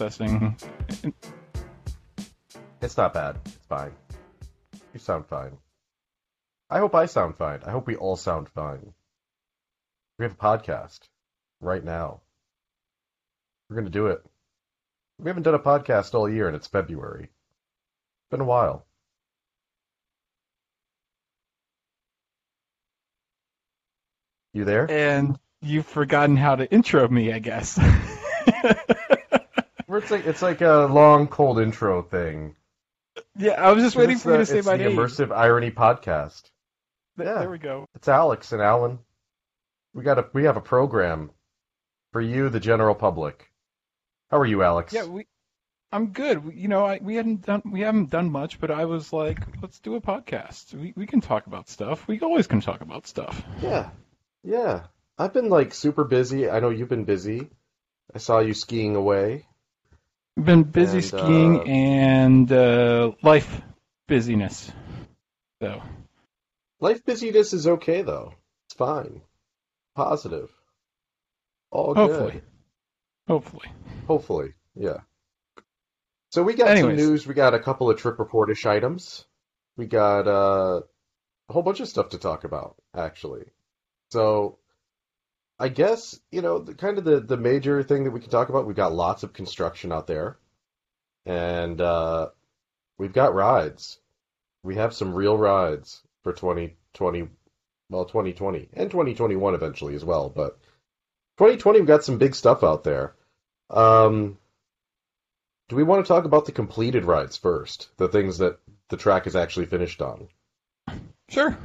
processing. It's not bad. It's fine. You sound fine. I hope I sound fine. I hope we all sound fine. We have a podcast right now. We're going to do it. We haven't done a podcast all year, and it's February. It's been a while. You there? And you've forgotten how to intro me, I guess. It's like it's like a long, cold intro thing. yeah, I was just waiting for you to say my name. it's the. Immersive Irony Podcast. Th- yeah. There we go. It's Alex and Alan. We got a we have a program for you, the general public. How are you, Alex? Yeah, we. I'm good. We- You know, I, we hadn't done we haven't done much, but I was like, let's do a podcast. We we can talk about stuff. We always can talk about stuff. yeah, yeah. I've been like super busy. I know you've been busy. I saw you skiing away. We've been busy And, skiing uh, and uh, life busyness. So Life busyness is okay though. It's fine. Positive. All hopefully, good. hopefully. Hopefully, yeah. So we got Anyways. some news. We got a couple of trip reportish items. We got uh, a whole bunch of stuff to talk about, actually. So I guess, you know, the, kind of the, the major thing that we can talk about, we've got lots of construction out there. And uh, we've got rides. We have some real rides for 2020, well, 2020 and 2021 eventually as well. But 2020, we've got some big stuff out there. Um, do we want to talk about the completed rides first? The things that the track is actually finished on? Sure.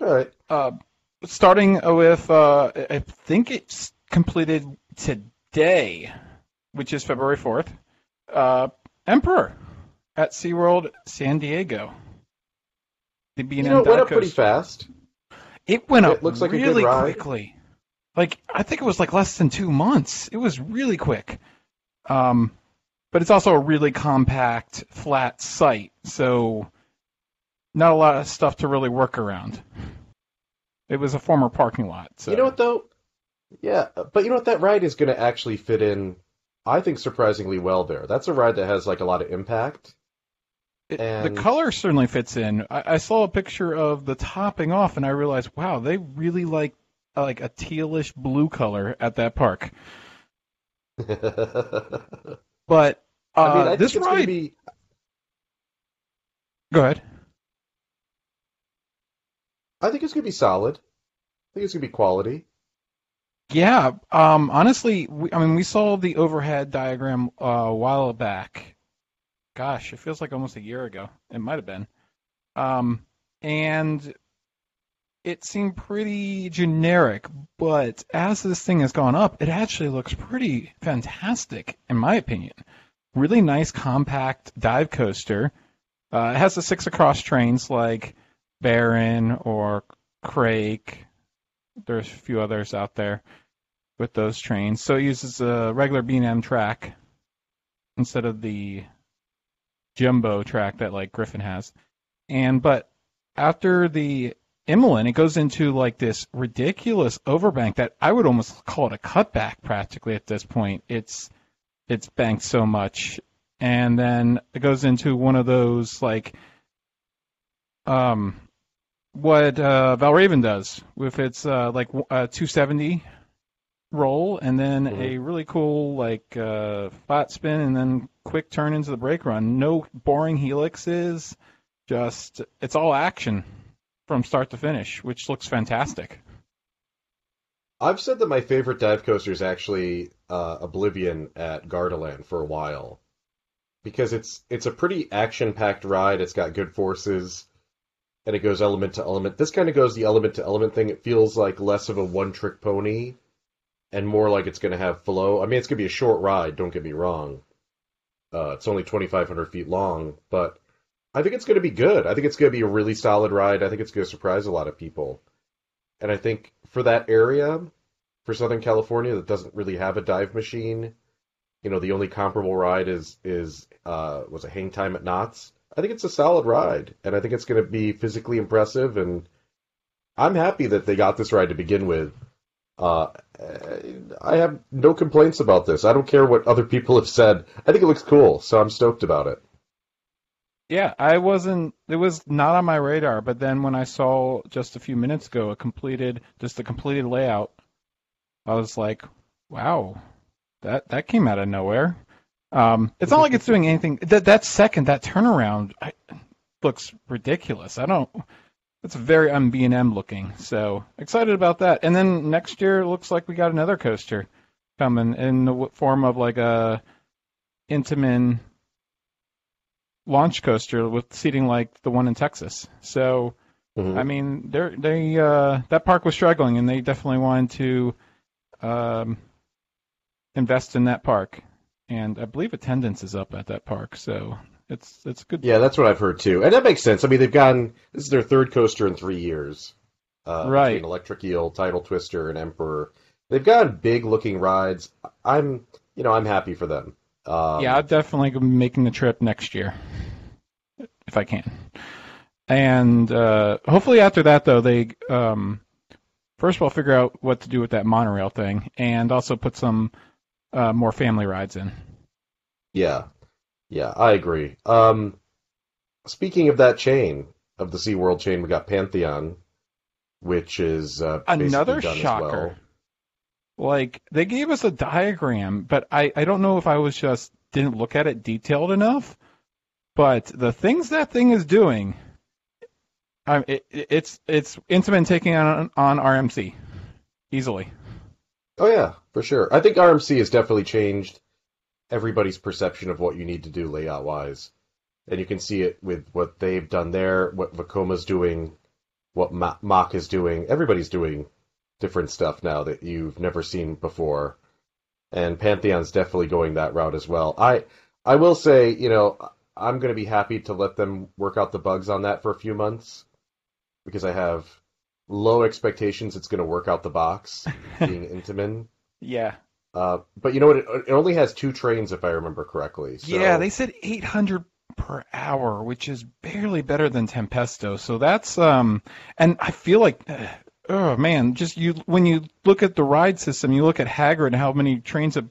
All right. Uh, starting with, uh, I think it's completed today, which is February 4th. Uh, Emperor at SeaWorld San Diego. The B&M You know, it went up pretty fast. It went It up looks like really quickly. Like I think it was like less than two months. It was really quick. Um, but it's also a really compact, flat site, so not a lot of stuff to really work around. It was a former parking lot. So. You know what though? Yeah, but you know what? That ride is going to actually fit in. I think surprisingly well there. That's a ride that has like a lot of impact. It- And- the color certainly fits in. I, I saw a picture of the topping off, and I realized, wow, they really like uh, like a tealish blue color at that park. But uh, I mean, I this think it's ride, be. go ahead. I think it's to be solid. I think it's to be quality. Yeah, um, honestly, we, I mean, we saw the overhead diagram uh, a while back. Gosh, it feels like almost a year ago. It might have been. Um, and it seemed pretty generic, but as this thing has gone up, it actually looks pretty fantastic, in my opinion. Really nice, compact dive coaster. Uh, it has the six across trains like Baron or Krake. There's a few others out there with those trains. So it uses a regular B&M track instead of the jumbo track that like Griffon has. And but after the Immelmann, it goes into like this ridiculous overbank that I would almost call it a cutback practically at this point. It's it's banked so much, and then it goes into one of those like um what uh, Valravn does with its uh, like uh, 270 roll, and then Mhm. a really cool like uh, flat spin, and then quick turn into the brake run. No boring helixes, just it's all action from start to finish, which looks fantastic. I've said that my favorite dive coaster is actually uh, Oblivion at Gardaland for a while because it's it's a pretty action-packed ride. It's got good forces, and it goes element to element. This kind of goes the element to element thing. It feels like less of a one-trick pony and more like it's going to have flow. I mean, it's going to be a short ride. Don't get me wrong. Uh, it's only 2,500 feet long, but I think it's going to be good. I think it's going to be a really solid ride. I think it's going to surprise a lot of people. And I think for that area, for Southern California that doesn't really have a dive machine, you know, the only comparable ride is is uh, was a hang time at Knott's. I think it's a solid ride, and I think it's going to be physically impressive. And I'm happy that they got this ride to begin with. Uh, I have no complaints about this. I don't care what other people have said. I think it looks cool, so I'm stoked about it. Yeah, I wasn't. It was not on my radar, but then when I saw just a few minutes ago a completed, just a completed layout, I was like, "Wow, that that came out of nowhere." Um, it's not like it's doing anything. That that second, that turnaround, I, looks ridiculous. I don't. It's very un B and M looking. So excited about that. And then next year, it looks like we got another coaster coming in the form of like a Intamin launch coaster with seating like the one in Texas. So, Mhm. I mean, they they uh, that park was struggling, and they definitely wanted to um, invest in that park. And I believe attendance is up at that park, so it's it's good. Yeah, that's what I've heard too, and that makes sense. I mean, they've gotten this is their third coaster in three years, uh, Right. Electric Eel, Tidal Twister, and Emperor. They've gotten big looking rides. I'm, you know, I'm happy for them. Um, yeah, I'm definitely making the trip next year if I can. And uh, hopefully after that, though, they um, first of all figure out what to do with that monorail thing, and also put some uh, more family rides in. yeah, yeah, I agree. Um, speaking of that chain of the SeaWorld chain, we got Pantheon, which is uh, Another shocker. well. Like they gave us a diagram, but I, I don't know if I was just didn't look at it detailed enough. But the things that thing is doing, I, it, it's it's Intamin taking on on RMC easily. Oh yeah, for sure. I think RMC has definitely changed everybody's perception of what you need to do layout wise, and you can see it with what they've done there, what Vekoma's doing, what Ma- Mack is doing. Everybody's doing different stuff now that you've never seen before, and Pantheon's definitely going that route as well. I I will say, you know, I'm going to be happy to let them work out the bugs on that for a few months because I have low expectations it's going to work out the box being Intamin. Yeah. Uh, but you know what? It, it only has two trains, if I remember correctly. So, Yeah, they said 800 per hour, which is barely better than Tempesto. So that's um, and I feel like, uh, oh man, just you when you look at the ride system, you look at Hagrid and how many trains it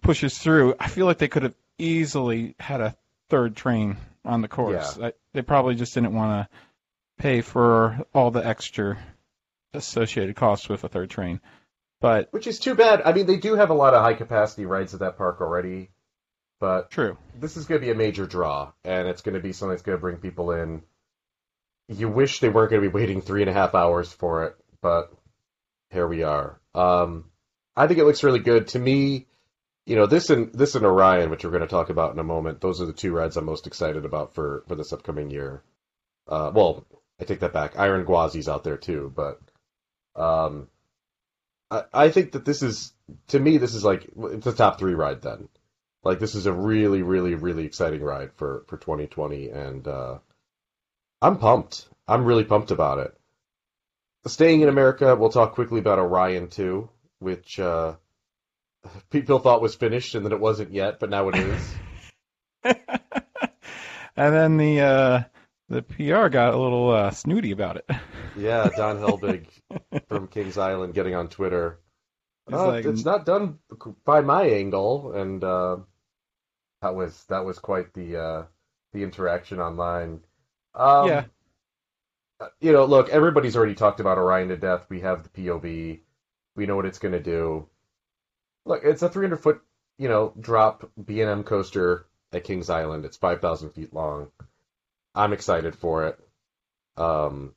pushes through. I feel like they could have easily had a third train on the course. I, they probably just didn't want to pay for all the extra associated costs with a third train. But which is too bad. I mean, they do have a lot of high capacity rides at that park already, but true. this is going to be a major draw, and it's going to be something that's going to bring people in. You wish they weren't going to be waiting three and a half hours for it, but here we are. Um, I think it looks really good to me. You know, this and this and Orion, which we're going to talk about in a moment. Those are the two rides I'm most excited about for for this upcoming year. Uh, well, I take that back. Iron Gwazi's out there too, but um, I, think that this is to me this is like it's a top three ride then. Like this is a really, really, really exciting ride for for 2020, and uh, I'm pumped. I'm really pumped about it. Staying in America, we'll talk quickly about Orion 2, which uh, people thought was finished, and then it wasn't yet, but now it is. and then the uh, the PR got a little uh, snooty about it. yeah, Don Helbig from Kings Island getting on Twitter. "Oh, like- it's not done by my angle, and uh, that was that was quite the uh, the interaction online. Um, Yeah. You know, look, everybody's already talked about Orion to death. We have the POV. We know what it's going to do. Look, it's a 300 foot, you know, drop B&M coaster at Kings Island. It's 5,000 feet long. I'm excited for it. Um,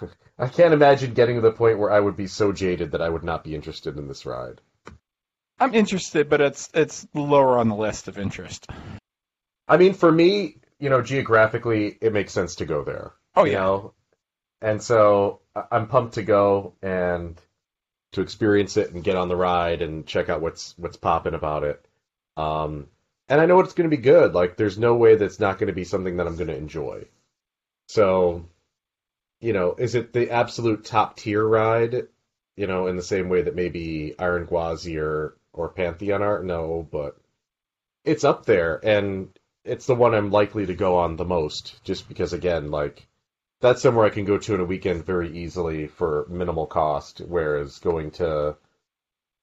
I can't imagine getting to the point where I would be so jaded that I would not be interested in this ride. I'm interested, but it's it's lower on the list of interest. I mean, for me, you know, geographically, it makes sense to go there. Oh you yeah, know? And so I'm pumped to go and to experience it and get on the ride and check out what's what's popping about it. Um, and I know it's going to be good. Like, there's no way that's not going to be something that I'm going to enjoy. So, you know, is it the absolute top tier ride? You know, in the same way that maybe Iron Gwazi or, or Pantheon are? No, but it's up there, and it's the one I'm likely to go on the most, just because, again, like, that's somewhere I can go to in a weekend very easily for minimal cost. Whereas going to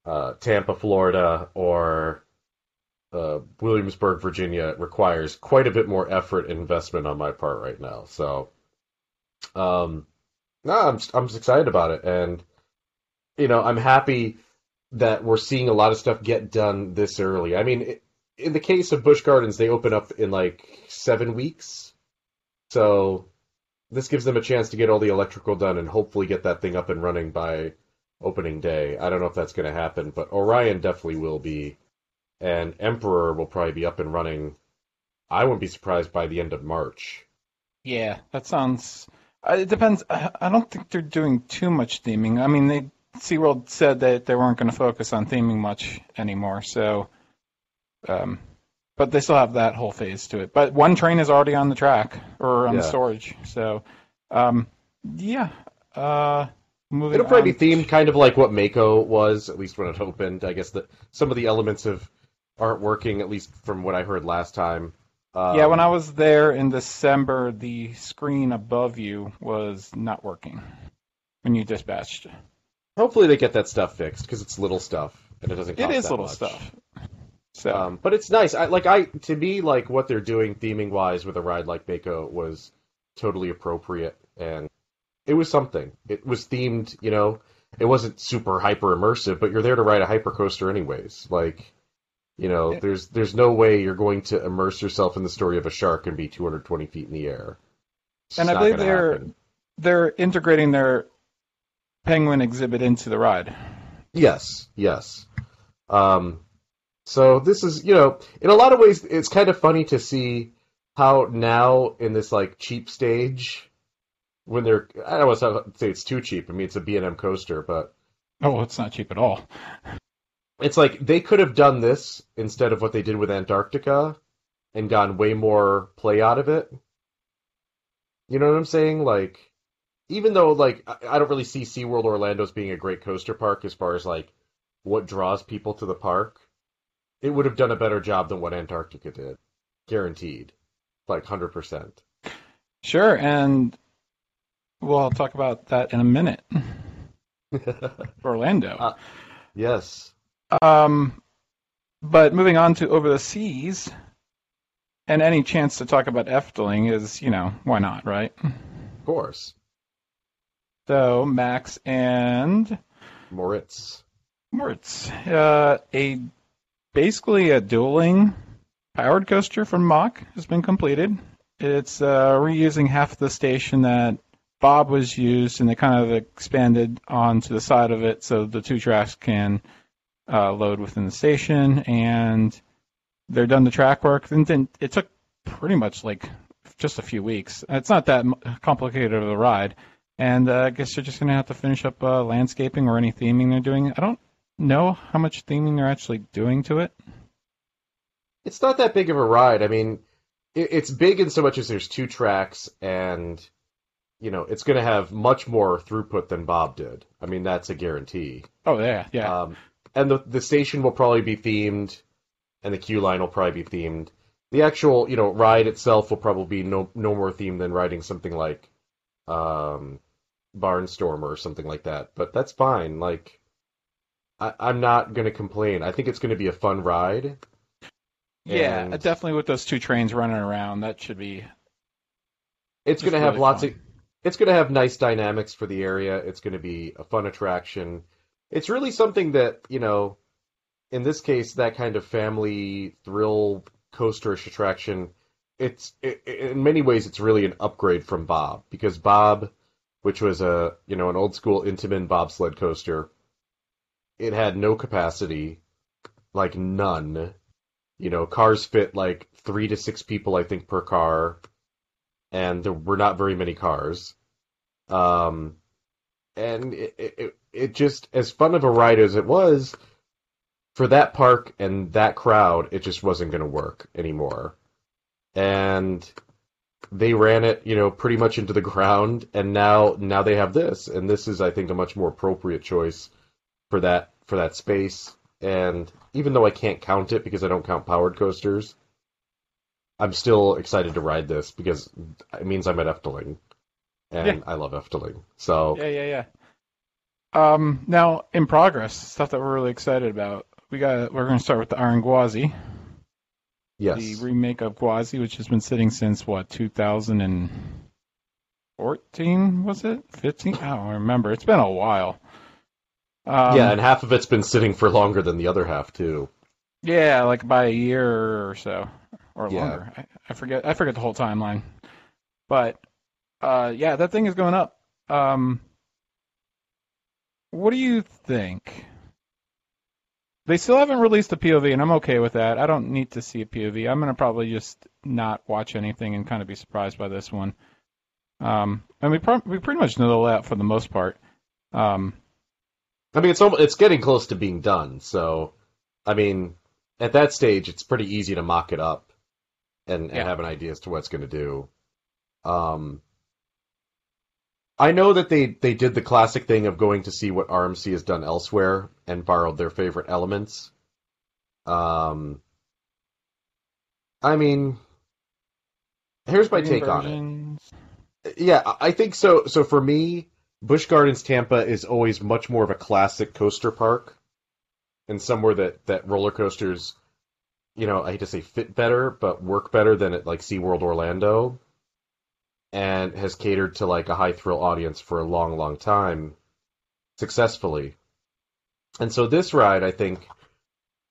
uh, Tampa, Florida, or uh, Williamsburg, Virginia requires quite a bit more effort and investment on my part right now. So, um, no, I'm I'm excited about it, and you know, I'm happy that we're seeing a lot of stuff get done this early. I mean, in the case of Busch Gardens, they open up in like seven weeks, so this gives them a chance to get all the electrical done and hopefully get that thing up and running by opening day. I don't know if that's going to happen, but Orion definitely will be, and Emperor will probably be up and running. I wouldn't be surprised by the end of March. Yeah, that sounds. uh, It depends. I I don't think they're doing too much theming. I mean, they SeaWorld said that they weren't going to focus on theming much anymore. So, um, but they still have that whole phase to it. But one train is already on the track or on the Yeah. storage. So, um, yeah. Uh, moving It'll probably on. be themed kind of like what Mako was, at least when it opened. I guess that some of the elements of aren't working, at least from what I heard last time. Um, Yeah, when I was there in December, the screen above you was not working when you dispatched. hopefully they get that stuff fixed because it's little stuff and it doesn't. It Cost is that little much. stuff. So Um, but it's nice. I like I to me like what they're doing theming wise with a ride like Mako was totally appropriate and it was something. It was themed, you know. It wasn't super hyper immersive, but you're there to ride a hyper coaster anyways. Like, you know, Yeah. there's there's no way you're going to immerse yourself in the story of a shark and be 220 feet in the air. It's And I believe they're- happen. they're integrating their penguin exhibit into the ride. Yes, yes. Um, so this is, you know, in a lot of ways, it's kind of funny to see how now in this like cheap stage, when they're, I don't want to say it's too cheap. I mean, it's a B&M coaster, but Oh, it's not cheap at all. It's like they could have done this instead of what they did with Antarctica and gotten way more play out of it. You know what I'm saying? Like, even though like I don't really see SeaWorld Orlando as being a great coaster park as far as like what draws people to the park, it would have done a better job than what Antarctica did. Guaranteed. Like 100%. Sure, and we'll talk about that in a minute. Orlando. Uh, yes. Um, but moving on to over the seas, and any chance to talk about Efteling is, you know, why not, right? Of course. So Max and Moritz. Moritz, uh, a basically a dueling powered coaster from Mack has been completed. It's uh, reusing half the station that Bob was used, and they kind of expanded onto the side of it so the two tracks can uh, load within the station. And they're done the track work. And then it took pretty much like just a few weeks. It's not that complicated of a ride. And uh, I guess they're just going to have to finish up uh, landscaping or any theming they're doing. I don't know how much theming they're actually doing to it. It's not that big of a ride. I mean, it, it's big in so much as there's two tracks, and you know it's going to have much more throughput than Bob did. I mean, that's a guarantee. Oh yeah, yeah. Um, and the the station will probably be themed, and the queue line will probably be themed. The actual, you know, ride itself will probably be no no more themed than riding something like um, Barnstormer or something like that. But that's fine. Like, I, I'm not going to complain. I think it's going to be a fun ride. yeah, and- definitely with those two trains running around, that should be. It's going to have really lots fun. of. It's going to have nice dynamics for the area. It's going to be a fun attraction. It's really something that you know, in this case, that kind of family thrill coasterish attraction. It's it, in many ways, it's really an upgrade from Bob because Bob, which was a you know an old school Intamin bobsled coaster, it had no capacity, like none. You know, cars fit like three to six people, I think, per car and there were not very many cars. Um, and it, it, it just, as fun of a ride as it was, for that park and that crowd, it just wasn't going to work anymore. And they ran it, you know, pretty much into the ground, and now now they have this, and this is, I think, a much more appropriate choice for that for that space. And even though I can't count it because I don't count powered coasters, I'm still excited to ride this because it means I'm at Efteling. and Yeah. I love Efteling. So Yeah, yeah, yeah. Um, now in progress, stuff that we're really excited about. We got. We're going to start with the Iron Gwazi, yes, the remake of Gwazi, which has been sitting since what 2014 was it? 15? I don't remember. It's been a while. Um, yeah, and half of it's been sitting for longer than the other half too. Yeah, like by a year or so, or Yeah. longer. I, I forget. I forget the whole timeline. But uh, yeah, that thing is going up. Um, what do you think? They still haven't released a POV, and I'm okay with that. I don't need to see a POV. I'm gonna probably just not watch anything and kind of be surprised by this one. Um, and we pro- we pretty much know the layout for the most part. Um, I mean, it's almost, it's getting close to being done. So, I mean, at that stage, it's pretty easy to mock it up and, and Yeah. have an idea as to what it's going to do. Um, I know that they they did the classic thing of going to see what RMC has done elsewhere and borrowed their favorite elements. Um, I mean, here's my take on it. Yeah, I think so. So for me, Busch Gardens Tampa is always much more of a classic coaster park, and somewhere that that roller coasters, you know, I hate to say fit better, but work better than at like SeaWorld Orlando, and has catered to like a high thrill audience for a long, long time, successfully. And so this ride, I think,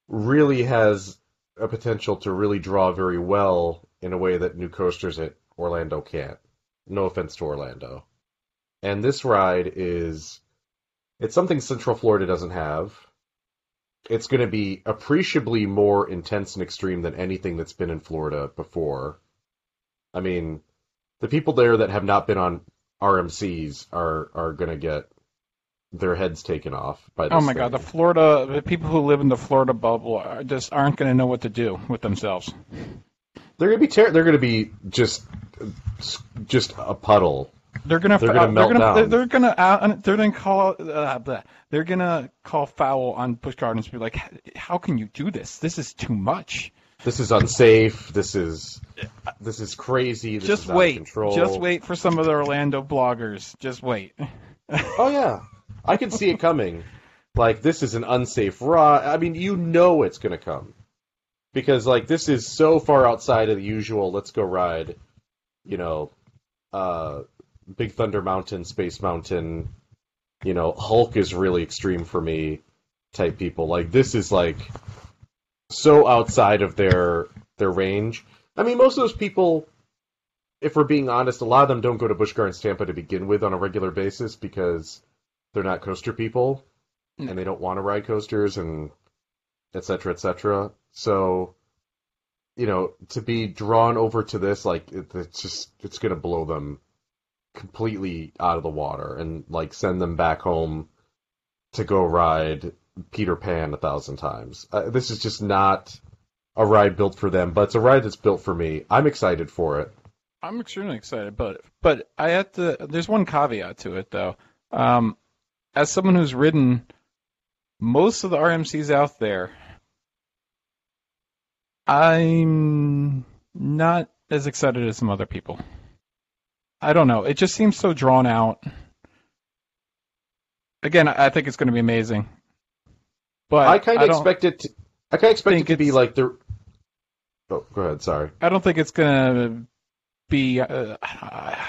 really has a potential to really draw very well in a way that new coasters at Orlando can't. No offense to Orlando. And this ride is it's something Central Florida doesn't have. It's going to be appreciably more intense and extreme than anything that's been in Florida before. I mean, the people there that have not been on RMCs are are going to get their heads taken off by this Oh my god, the. Florida, the people who live in the Florida bubble are just aren't going to know what to do with themselves. They're going to be ter- they're going to be just just a puddle. They're gonna, They're they're gonna melt gonna, down. They're, they're gonna, uh, they're gonna call, uh, they're gonna call foul on Busch Gardens. and Be like, how can you do this? This is too much. This is unsafe. This is this is crazy. This just is wait, just wait for some of the Orlando bloggers. Just wait. Oh yeah, I can see it coming. Like this is an unsafe raw. I mean, you know it's gonna come because like this is so far outside of the usual. Let's go ride. You know, uh, Big Thunder Mountain, Space Mountain. You know, Hulk is really extreme for me. Type people like this is like so outside of their their range. I mean, most of those people if we're being honest, a lot of them don't go to Busch Gardens Tampa to begin with on a regular basis because they're not coaster people No. and they don't want to ride coasters and et cetera, et cetera. So, you know, to be drawn over to this, like, it, it's just, it's going to blow them completely out of the water and, like, send them back home to go ride Peter Pan a thousand times. Uh, this is just not a ride built for them, but it's a ride that's built for me. I'm excited for it. I'm extremely excited about it, but I have to. There's one caveat to it, though. Um, as someone who's ridden most of the RMCs out there, I'm not as excited as some other people. I don't know. It just seems so drawn out. Again, I think it's going to be amazing, but I kind of expect it. To, I kind of expect it to be like the. Oh, go ahead. Sorry. I don't think it's gonna be. Uh, I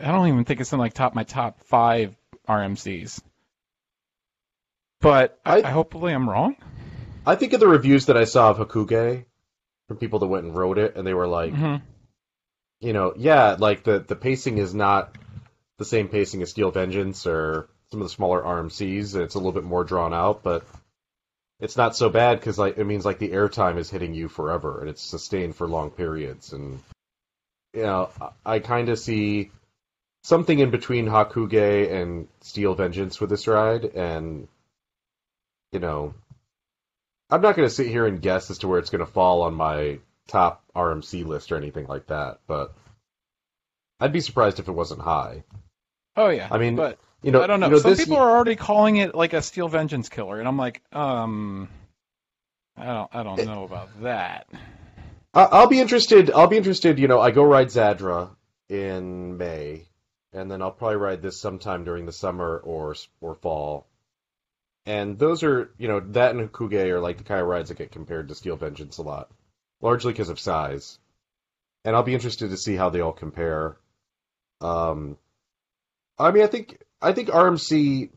don't even think it's in like top my top five RMCs. But I, I- hopefully I'm wrong. I think of the reviews that I saw of Hakugei from people that went and wrote it, and they were like, hmm you know, yeah, like the the pacing is not the same pacing as Steel Vengeance or some of the smaller RMCs. and It's a little bit more drawn out, but it's not so bad because like it means like the airtime is hitting you forever and it's sustained for long periods. And you know, I, I kind of see something in between Hakugei and Steel Vengeance with this ride, and you know, I'm not going to sit here and guess as to where it's going to fall on my top RMC list or anything like that, but I'd be surprised if it wasn't high. Oh yeah. I mean, but You know, I don't know. You know Some this, people are already calling it like a Steel Vengeance killer, and I'm like, um, I don't, I don't know about that. I- I'll be interested. I'll be interested. You know, I go ride Zadra in May, and then I'll probably ride this sometime during the summer or or fall. And those are, you know, that and Hakugei are like the kind of rides that get compared to Steel Vengeance a lot, largely because of size. And I'll be interested to see how they all compare. Um, I mean, I think I think RMC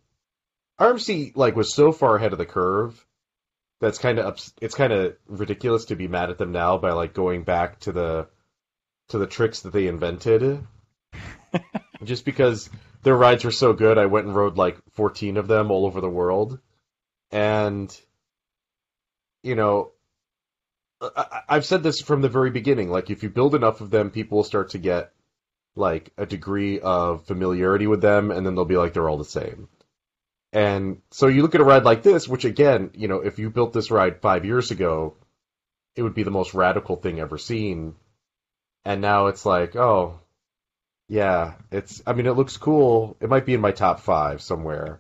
RMC like was so far ahead of the curve that's kind of ups- it's kind of ridiculous to be mad at them now by like going back to the to the tricks that they invented. Just because their rides were so good, I went and rode like 14 of them all over the world. And you know, I- I've said this from the very beginning. Like, if you build enough of them, people will start to get like a degree of familiarity with them, and then they'll be like they're all the same. And so you look at a ride like this, which again, you know, if you built this ride five years ago, it would be the most radical thing ever seen. And now it's like, oh, yeah, it's. I mean, it looks cool. It might be in my top five somewhere.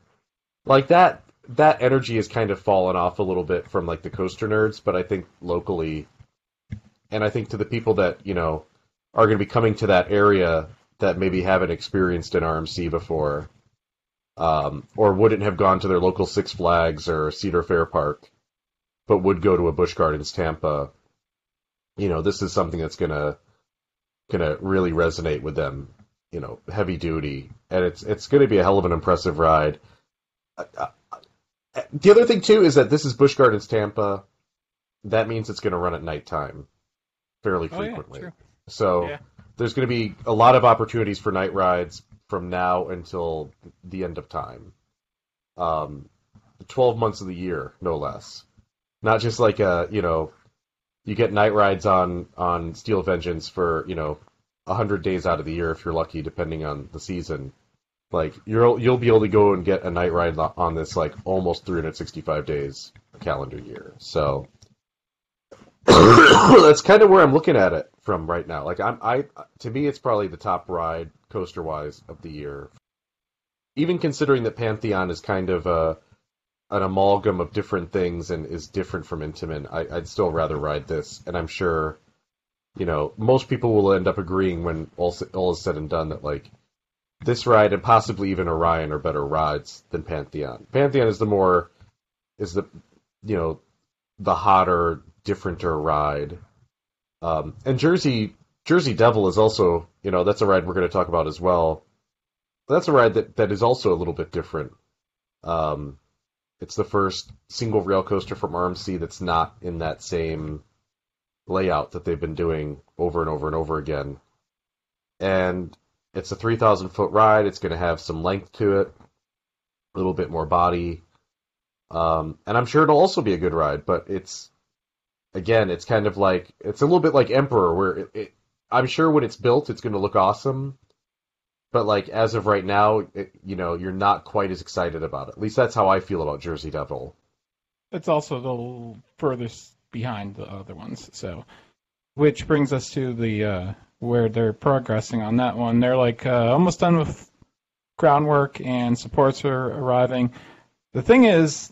Like that. That energy has kind of fallen off a little bit from like the coaster nerds, but I think locally, and I think to the people that you know are going to be coming to that area that maybe haven't experienced an RMC before, um, or wouldn't have gone to their local Six Flags or Cedar Fair Park, but would go to a Busch Gardens Tampa. You know, this is something that's gonna gonna really resonate with them. You know, heavy duty, and it's it's gonna be a hell of an impressive ride. Uh, uh, the other thing too is that this is Busch Gardens Tampa. That means it's going to run at nighttime fairly Oh, yeah, frequently. true. So Yeah. there's going to be a lot of opportunities for night rides from now until the end of time. Um, 12 months of the year, no less. Not just like a, you know, you get night rides on on Steel Vengeance for, you know, 100 days out of the year if you're lucky depending on the season. Like you'll you'll be able to go and get a night ride on this like almost 365 days a calendar year. So that's kind of where I'm looking at it from right now. Like I'm I to me it's probably the top ride coaster wise of the year. Even considering that Pantheon is kind of a an amalgam of different things and is different from Intamin, I, I'd still rather ride this, and I'm sure, you know, most people will end up agreeing when all all is said and done that like this ride and possibly even Orion are better rides than Pantheon. Pantheon is the more is the you know the hotter, differenter ride. Um, and Jersey Jersey Devil is also you know that's a ride we're going to talk about as well. That's a ride that, that is also a little bit different. Um, it's the first single rail coaster from RMC that's not in that same layout that they've been doing over and over and over again. And it's a 3,000 foot ride. It's going to have some length to it, a little bit more body. Um, and I'm sure it'll also be a good ride, but it's, again, it's kind of like, it's a little bit like Emperor, where it, it, I'm sure when it's built, it's going to look awesome. But like as of right now, it, you know, you're not quite as excited about it. At least that's how I feel about Jersey Devil. It's also the furthest behind the other ones. So, which brings us to the uh, where they're progressing on that one. They're like uh, almost done with groundwork and supports are arriving. The thing is,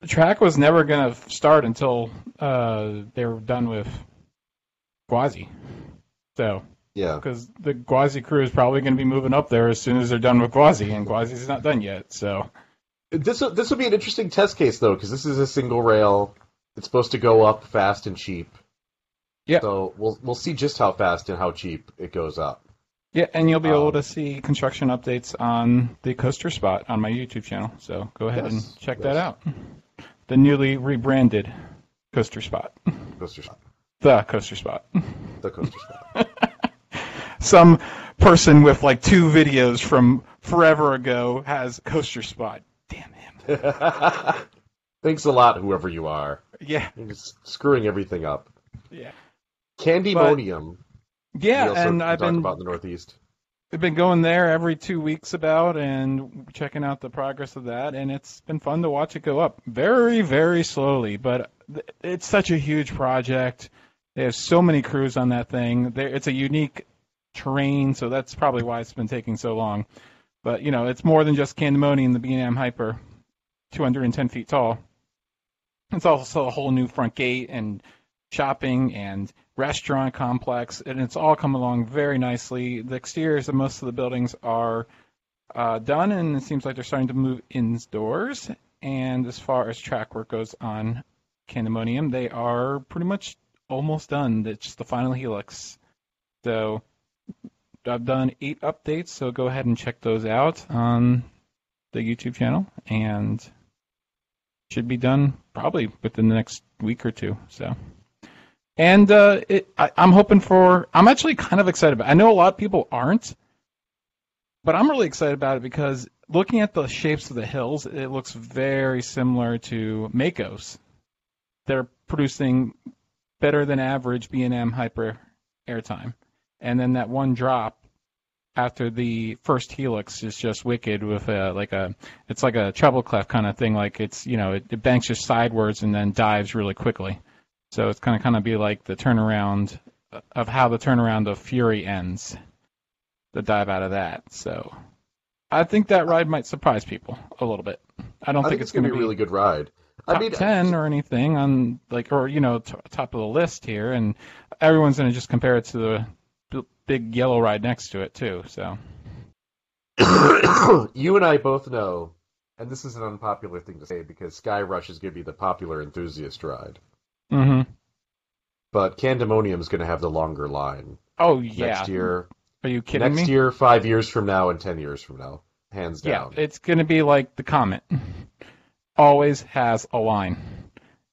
the track was never going to start until uh, they were done with Gwazi. So, Yeah. because the Gwazi crew is probably going to be moving up there as soon as they're done with Gwazi, and Gwazi's not done yet. So, This this will be an interesting test case though, because this is a single rail. It's supposed to go up fast and cheap. Yeah. So we'll we'll see just how fast and how cheap it goes up. Yeah, and you'll be able Um, to see construction updates on the coaster spot on my YouTube channel. So go ahead Yes, and check yes. that out. The newly rebranded coaster spot. Coaster spot. The coaster spot. The coaster spot. Some person with like two videos from forever ago has coaster spot. Damn him. Thanks a lot, whoever you are. Yeah, You're just screwing everything up. yeah. Candymonium. Yeah, also and I've been about in the Northeast. I've been going there every two weeks about and checking out the progress of that, and it's been fun to watch it go up very, very slowly. But it's such a huge project. They have so many crews on that thing. It's a unique terrain, so that's probably why it's been taking so long. But you know, it's more than just Candymonium, the B&M Hyper, 210 feet tall. It's also a whole new front gate and shopping and restaurant complex, and it's all come along very nicely. The exteriors of most of the buildings are uh, done, and it seems like they're starting to move indoors. And as far as track work goes on Candymonium, they are pretty much almost done. It's just the final helix. So I've done eight updates, so go ahead and check those out on the YouTube channel, and should be done probably within the next week or two. So, and uh, it, I, I'm hoping for. I'm actually kind of excited about. It. I know a lot of people aren't, but I'm really excited about it because looking at the shapes of the hills, it looks very similar to Makos. They're producing better than average B&M hyper airtime, and then that one drop after the first helix is just wicked with a like a it's like a treble clef kind of thing like it's you know it, it banks just sidewards and then dives really quickly so it's going to kind of be like the turnaround uh, of how the turnaround of fury ends the dive out of that so. I think that ride might surprise people a little bit. I don't I think, think it's going to be a really good ride. top I mean, uh, 10 or anything on like or you know t- top of the list here and everyone's going to just compare it to the b- big yellow ride next to it too so. You and I both know, and this is an unpopular thing to say because Sky Rush is going to be the popular enthusiast ride, hmm but Candymonium is going to have the longer line oh yeah. next year. are you kidding Next me? year, five years from now, and ten years from now, hands yeah down. it's going to be like the comet. Always has a line.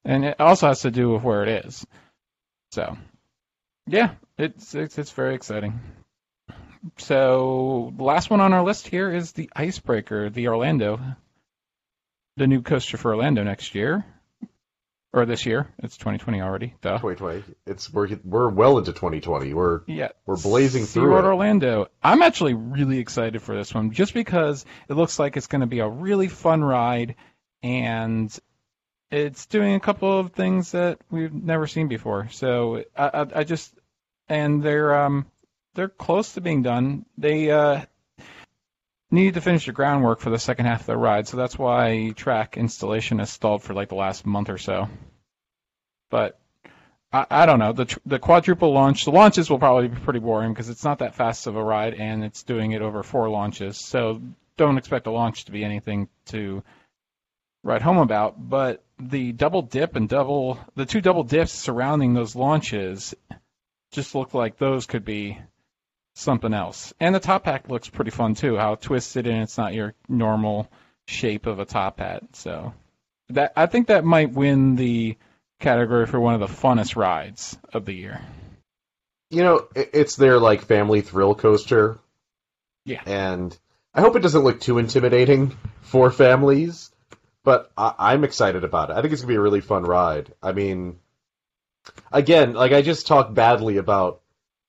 And it also has to do with where it is. So yeah it's it's, it's very exciting. So last one on our list here is the icebreaker the orlando the new coaster for orlando next year or this year it's 2020 already duh 2020. It's we're we're well into 2020. We're yeah we're blazing through SeaWorld it. Orlando. I'm actually really excited for this one just because it looks like it's going to be a really fun ride and it's doing a couple of things that we've never seen before. So I, I, I just and they're um they're close to being done. They uh need to finish the groundwork for the second half of the ride, so that's why track installation has stalled for like the last month or so. But I, I don't know the the quadruple launch. The launches will probably be pretty boring because it's not that fast of a ride, and it's doing it over four launches. So don't expect a launch to be anything to write home about. But the double dip and double the two double dips surrounding those launches just look like those could be something else. And the top hat looks pretty fun too. How twisted and it's not your normal shape of a top hat. So that I think that might win the category for one of the funnest rides of the year. You know, it's their like family thrill coaster, Yeah. and I hope it doesn't look too intimidating for families. But I, I'm excited about it. I think it's gonna be a really fun ride. I mean, again, like I just talked badly about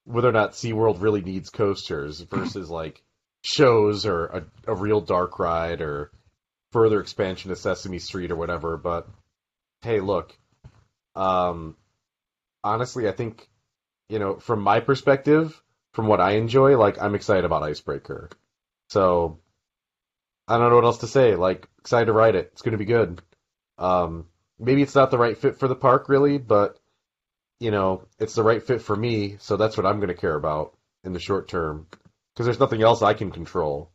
whether or not SeaWorld really needs coasters versus like shows or a, a real dark ride or further expansion of Sesame Street or whatever. But hey, look, um, honestly, I think you know from my perspective, from what I enjoy, like I'm excited about Icebreaker. So I don't know what else to say. Like excited to ride it. It's going to be good. Um, maybe it's not the right fit for the park, really, but you know, it's the right fit for me. So that's what I'm going to care about in the short term because there's nothing else I can control.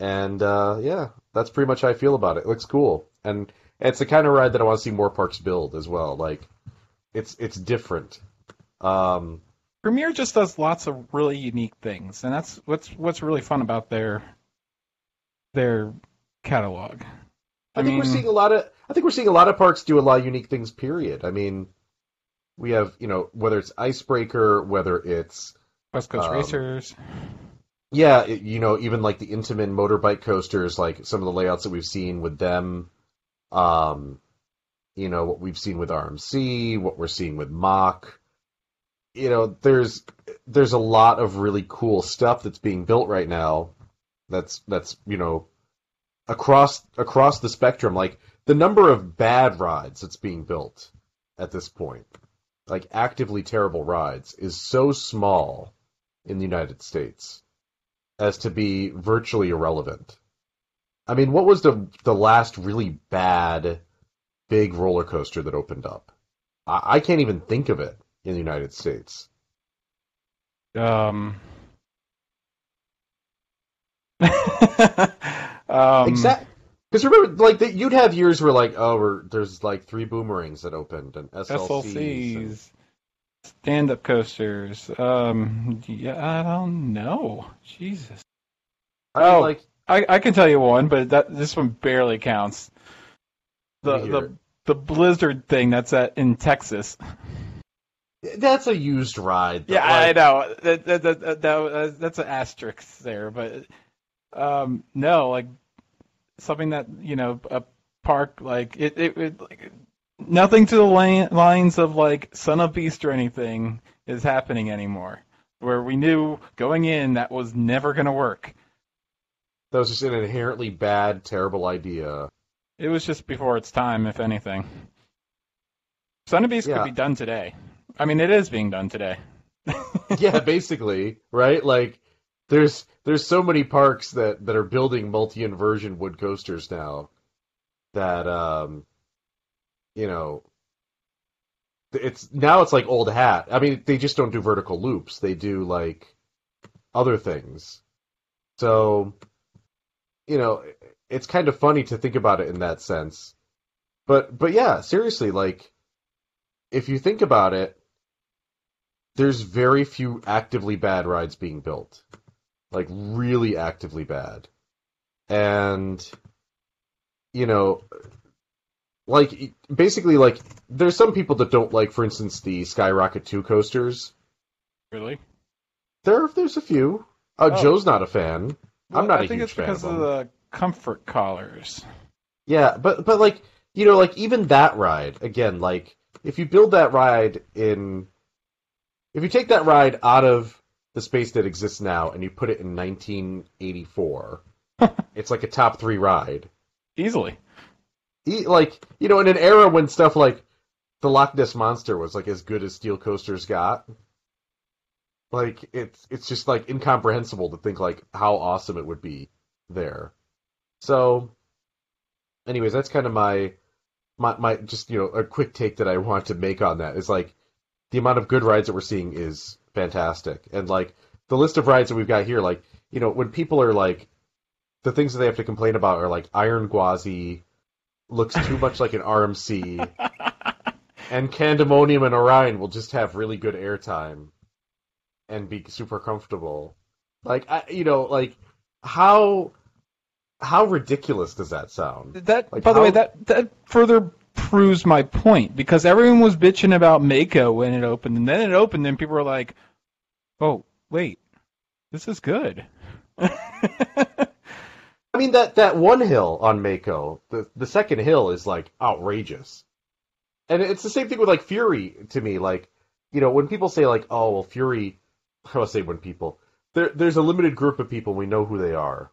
And uh, yeah, that's pretty much how I feel about it. It looks cool, and it's the kind of ride that I want to see more parks build as well. Like, it's it's different. Um, Premier just does lots of really unique things, and that's what's what's really fun about their their catalog. I, think we're seeing a lot of I think we're seeing a lot of parks do a lot of unique things. Period. I mean, we have you know whether it's Icebreaker, whether it's West Coast um, Racers. yeah, it, you know even like the Intamin motorbike coasters, like some of the layouts that we've seen with them. Um, you know what we've seen with RMC, what we're seeing with Mack. You know, there's there's a lot of really cool stuff that's being built right now. That's that's you know across across the spectrum. Like the number of bad rides that's being built at this point, like actively terrible rides, is so small in the United States as to be virtually irrelevant. I mean, what was the the last really bad big roller coaster that opened up? I, I can't even think of it. in the United States. Um. um, exactly. Because remember, like that, you'd have years where like, oh, we're, there's like three boomerangs that opened and SLCs. and- stand-up coasters. Um, yeah, I don't know. Jesus, I mean, Oh. like I, I can tell you one, but that this one barely counts. The the the Blizzard thing that's at in Texas. that's a used ride. Yeah, I know. That, that, that, that, that- that's an asterisk there, but um, no, like something that you know a park like it it, it like, nothing to the li- lines of like Son of Beast or anything is happening anymore. Where we knew going in that was never going to work. That was just an inherently bad, terrible idea. It was just before its time, if anything. Son of Beast Yeah. could be done today. I mean, it is being done today. yeah, basically, right? Like there's there's so many parks that that are building multi-inversion wood coasters now that um you know it's now it's like old hat. I mean, they just don't do vertical loops. They do like other things. So you know, it's kind of funny to think about it in that sense. But but yeah, seriously, like if you think about it, there's very few actively bad rides being built. Like really actively bad. And you know like basically like there's some people that don't like for instance the Skyrocket 2 coasters. Really? There there's a few. Uh, Oh. Joe's not a fan. I'm not I a think huge it's fan because of of the comfort collars. Yeah, but but like you know, like even that ride again, like if you build that ride in, if you take that ride out of the space that exists now and you put it in 1984, it's like a top three ride. Easily. E- Like you know, in an era when stuff like the Loch Ness monster was like as good as steel coasters got. Like it's it's just like incomprehensible to think like how awesome it would be there. So anyways, that's kind of my my my just you know a quick take that I want to make on that is like the amount of good rides that we're seeing is fantastic. And like the list of rides that we've got here like you know when people are like the things that they have to complain about are like Iron Gwazi looks too much like an RMC and Candymonium and Orion will just have really good airtime and be super comfortable. Like I, you know, like how how ridiculous does that sound? That, Like by the way, that that further proves my point because everyone was bitching about Mako when it opened, and then it opened, and people were like, "Oh, wait, this is good." I mean that that one hill on Mako, the the second hill is like outrageous. And it's the same thing with like Fury to me, like you know, when people say like, "Oh, well Fury," I will say when people there there's a limited group of people we know who they are.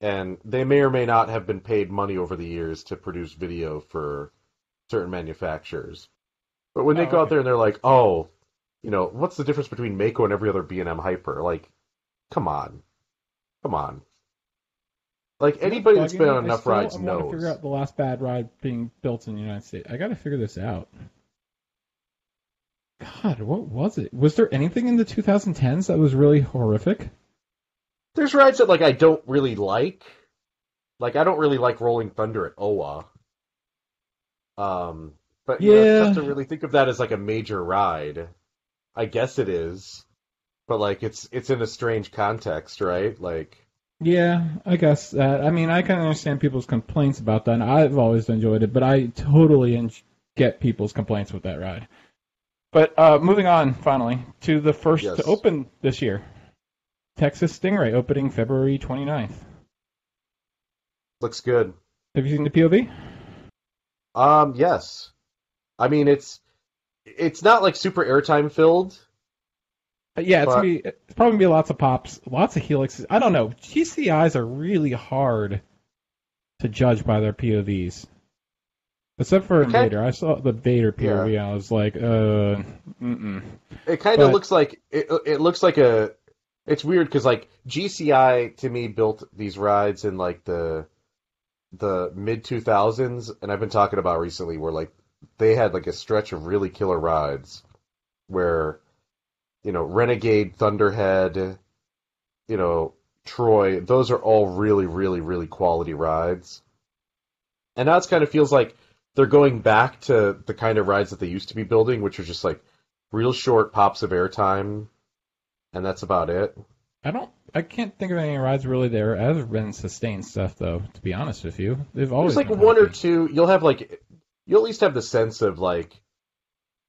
And they may or may not have been paid money over the years to produce video for certain manufacturers. But when they Oh, go out there and they're like, "Oh, you know, what's the difference between Mako and every other B&M hyper?" Like, come on. Come on. Like anybody that's been on enough rides I want to knows. figure out the last bad ride being built in the United States. I got to figure this out. God, what was it? Was there anything in the 2010s that was really horrific? There's rides that like I don't really like. Like I don't really like Rolling Thunder at Owa. Um, but you know, Yeah. tough to really think of that as like a major ride. I guess it is, but like it's it's in a strange context, right? Like Yeah, I guess that. I mean, I can understand people's complaints about that. and I've always enjoyed it, but I totally get people's complaints with that ride. But uh, moving on, finally, to the first Yes. to open this year. Texas Stingray opening February 29th. looks good. Have you seen the POV? Um, yes. I mean it's it's not like super airtime filled. Yeah, it's But- gonna be it's probably gonna be lots of pops, lots of helixes. I don't know. GCIs are really hard to judge by their POVs. Except for Okay. Vader. I saw the Vader POV. I was like, uh, mm-mm. It kind of But- looks like it. It looks like a. It's weird because like GCI to me built these rides in like the the mid two thousands, and I've been talking about recently where like they had like a stretch of really killer rides, where you know Renegade, Thunderhead, you know Troy, those are all really, really, really quality rides. And now it kind of feels like they're going back to the kind of rides that they used to be building, which are just like real short pops of airtime, and that's about it. I don't. I can't think of any rides really there ever been sustained stuff though. To be honest with you, they've always There's like one or two. You'll have like you'll at least have the sense of like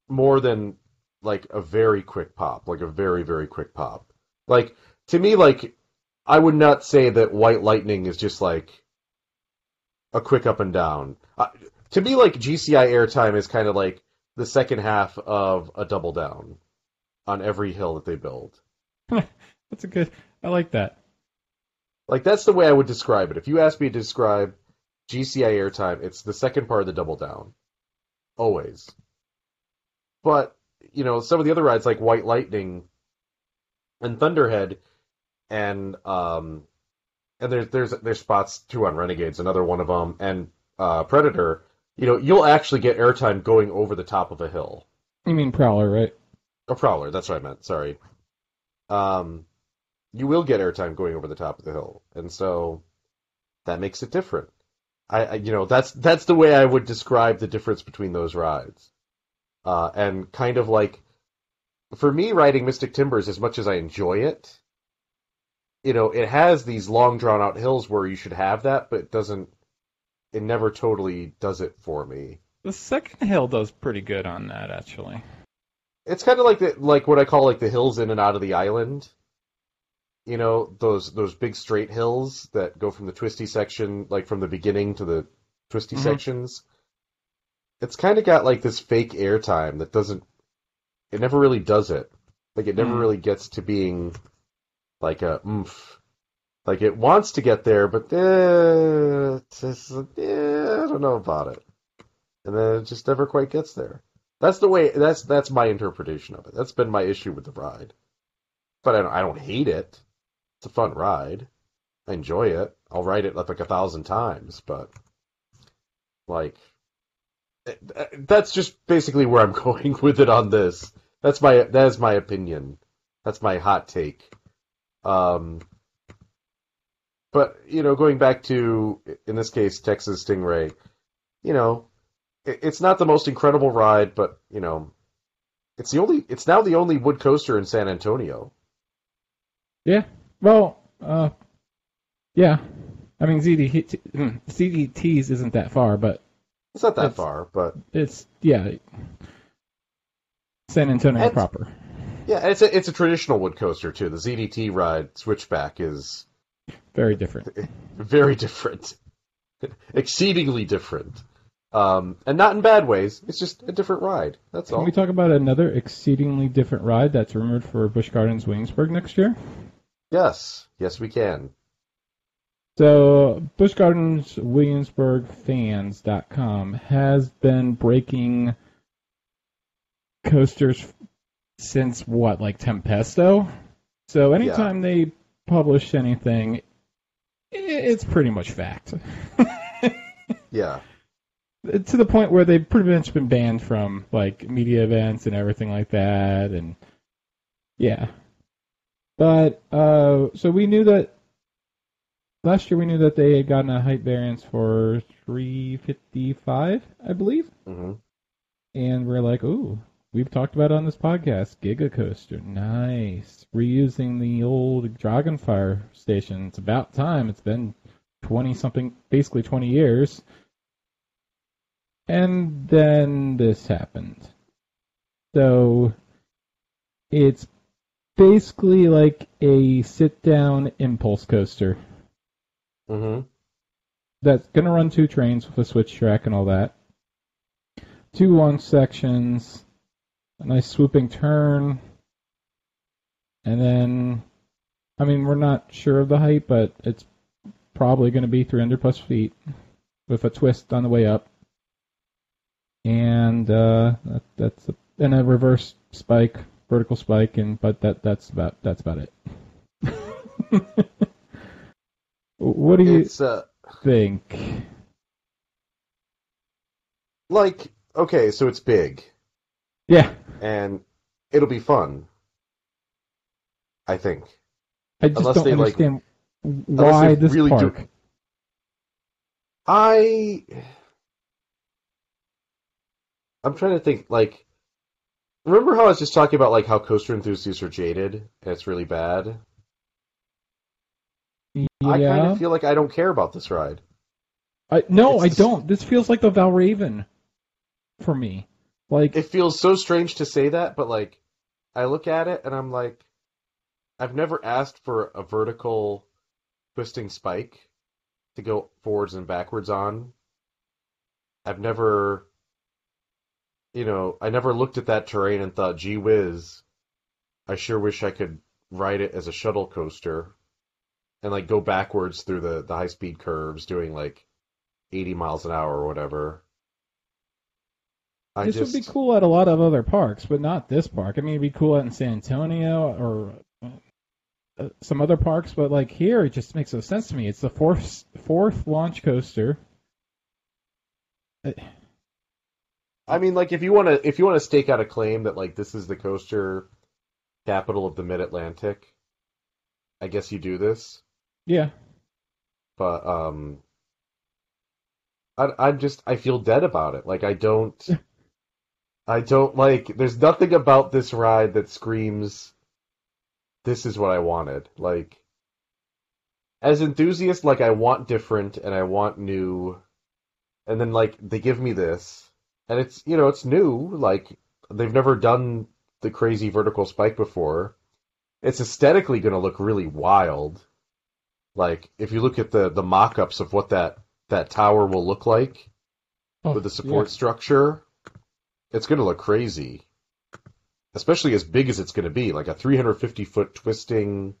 more than like a very quick pop, like a very very quick pop. Like to me, like I would not say that White Lightning is just like a quick up and down. Uh, to me, like GCI airtime is kind of like the second half of a double down on every hill that they build. That's a good. I like that. Like that's the way I would describe it. If you ask me to describe GCI airtime, it's the second part of the double down. Always. But, you know, some of the other rides like White Lightning and Thunderhead and um and there's there's there's spots too on Renegades, another one of them, and uh, Predator. You know, you'll actually get airtime going over the top of a hill. You mean Prowler, right? A prowler, that's what I meant. Sorry. Um, you will get airtime going over the top of the hill, and so that makes it different. I, I you know, that's that's the way I would describe the difference between those rides. Uh, and kind of like, for me, riding Mystic Timbers, as much as I enjoy it, you know, it has these long drawn out hills where you should have that, but it doesn't. It never totally does it for me. The second hill does pretty good on that actually. It's kind of like the like what I call like the hills in and out of the island. You know those those big straight hills that go from the twisty section, like from the beginning to the twisty Mhm. sections. It's kind of got like this fake airtime that doesn't. It never really does it. Like it never Mm. really gets to being like a oomph. Like it wants to get there, but eh, just, eh, I don't know about it. And then it just never quite gets there. That's the way. That's that's my interpretation of it. That's been my issue with the ride. But I don't. I don't hate it. It's a fun ride. I enjoy it. I'll ride it like a thousand times. But like, that's just basically where I'm going with it on this. That's my that is my opinion. That's my hot take. Um, but you know, going back to in this case Texas Stingray, you know, it- it's not the most incredible ride, but you know, it's the only. It's now the only wood coaster in San Antonio. Yeah. Well, uh, yeah. I mean, ZDT, mm, ZDT's isn't that far, but It's not that It's- far, but it's yeah. San Antonio proper. yeah, it's a it's a traditional wood coaster too. The ZDT ride Switchback is Very different. very different, exceedingly different, um, and not in bad ways. It's just a different ride. That's Can all. Can we talk about another exceedingly different ride that's rumored for Busch Gardens Williamsburg next year? Yes, yes, we can. So, Busch Gardens Williamsburg Fans.com has been breaking coasters since what, like Tempesto? So, anytime they publish anything, it's pretty much fact. Yeah, to the point where they've pretty much been banned from like media events and everything like that and yeah but uh so we knew that last year we knew that they had gotten a height variance for 355 i believe. Hmm and we're like ooh we've talked about it on this podcast. Giga coaster nice. Reusing the old Drachen Fire station. It's about time. It's been 20 something basically 20 years. And then this happened. So it's basically like a sit down impulse coaster hmm that's going to run two trains with a switch track and all that. Two long sections, a nice swooping turn, and then, I mean, we're not sure of the height, but it's probably going to be 300 plus feet with a twist on the way up. And uh, that, that's a, and a reverse spike, vertical spike, and but that that's about that's about it. what do you uh, think? like okay, so it's big, Yeah, and it'll be fun. I think. I just Unless don't they, like- understand why this really do- park. I I'm trying to think like remember how I was just talking about like how coaster enthusiasts are jaded and it's really bad? I kind of feel like I don't care about this ride. I, no, It's I s- don't. This feels like the Valravn for me. Like It feels so strange to say that, but like I look at it and I'm like I've never asked for a vertical twisting spike to go forwards and backwards on. I've never you know, I never looked at that terrain and thought, gee whiz, I sure wish I could ride it as a shuttle coaster and like go backwards through the, the high speed curves doing like 80 miles an hour or whatever. I this just would be cool at a lot of other parks, but not this park. I mean, it'd be cool out in San Antonio or uh, some other parks, but like here, it just makes no sense to me. It's the fourth fourth launch coaster. Uh, I mean, like if you want to if you want to stake out a claim that like this is the coaster capital of the Mid Atlantic, I guess you do this. Yeah, But um, I I'm just I feel dead about it. Like I don't, I don't like. There's nothing about this ride that screams, "This is what I wanted." Like as enthusiast, like I want different and I want new, and then like they give me this, and it's you know it's new. Like they've never done the crazy vertical spike before. It's aesthetically going to look really wild. Like if you look at the the mock-ups of what that that tower will look like Oh, with the support structure, it's going to look crazy. Especially as big as it's going to be, like a 350 foot twisting,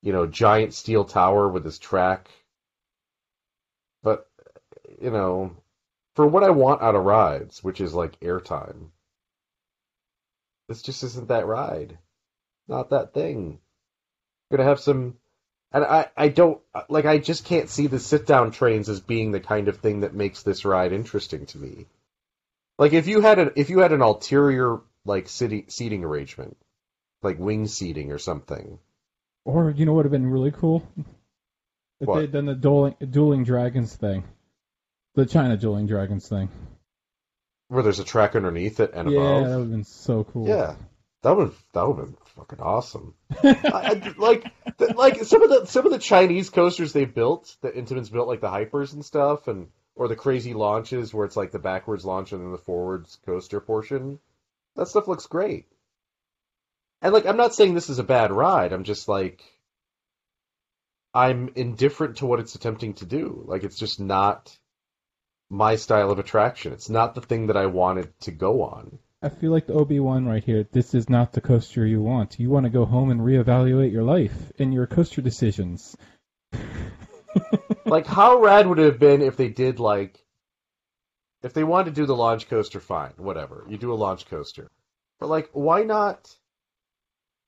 you know, giant steel tower with this track. But you know, for what I want out of rides, which is like airtime, this just isn't that ride. Not that thing. Gonna have some and I, I don't like I just can't see the sit down trains as being the kind of thing that makes this ride interesting to me. Like if you had an if you had an ulterior like city seating arrangement, like wing seating or something. Or you know what would have been really cool if What? they'd done the dueling, dueling dragons thing, the China dueling dragons thing. Where there's a track underneath it and yeah, above. Yeah, that would have been so cool. Yeah. That would that would have been fucking awesome. I, I- like the, like some of the some of the Chinese coasters they've built that Intamin's built, like the hypers and stuff, and or the crazy launches where it's like the backwards launch and then the forwards coaster portion. That stuff looks great. And like I'm not saying this is a bad ride. I'm just like I'm indifferent to what it's attempting to do. Like it's just not my style of attraction. It's not the thing that I wanted to go on. I feel like the Obi Wan right here. This is not the coaster you want. You want to go home and reevaluate your life and your coaster decisions. like how rad would it have been if they did like if they wanted to do the launch coaster fine whatever you do a launch coaster but like why not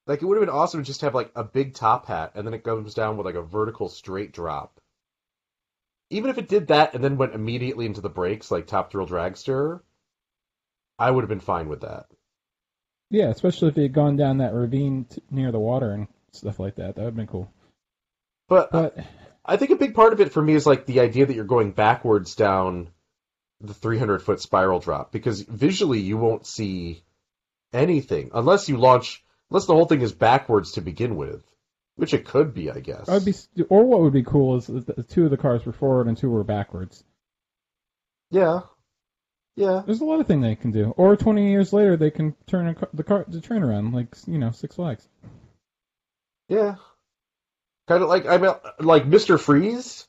like it would have been awesome to just have like a big top hat and then it comes down with like a vertical straight drop even if it did that and then went immediately into the brakes like top thrill dragster i would have been fine with that Yeah, especially if they had gone down that ravine t- near the water and stuff like that. That would have been cool. but uh, But I think a big part of it for me is like the idea that you're going backwards down the 300 foot spiral drop because visually you won't see anything unless you launch unless the whole thing is backwards to begin with, which it could be, I guess. I would be, or what would be cool is that the two of the cars were forward and two were backwards. Yeah, yeah, There's a lot of things they can do. Or 20 years later, they can turn a car, the car, the train around like you know Six Flags. yeah. Kind of like I mean, like Mister Freeze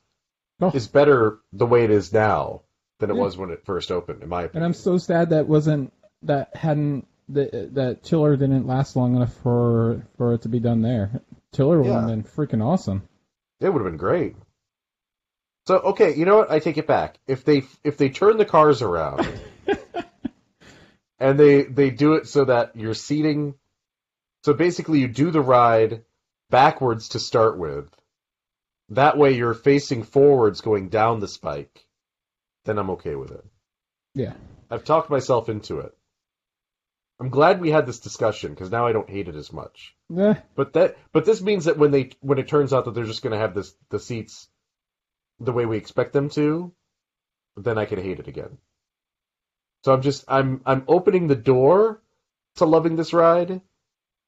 Oh. is better the way it is now than it Yeah. was when it first opened, in my opinion. And. I'm so sad that wasn't that hadn't that that chiller didn't last long enough for for it to be done there. Chiller would have been freaking awesome. It would have been great. So okay, you know what? I take it back. If they if they turn the cars around and they they do it so that you're seating so basically you do the ride backwards to start with. That way you're facing forwards going down the spike. Then I'm okay with it. Yeah. I've talked myself into it. I'm glad we had this discussion because now I don't hate it as much. Eh, But that but this means that when they when it turns out that they're just going to have this the seats the way we expect them to, then I can hate it again. So I'm just I'm I'm opening the door to loving this ride,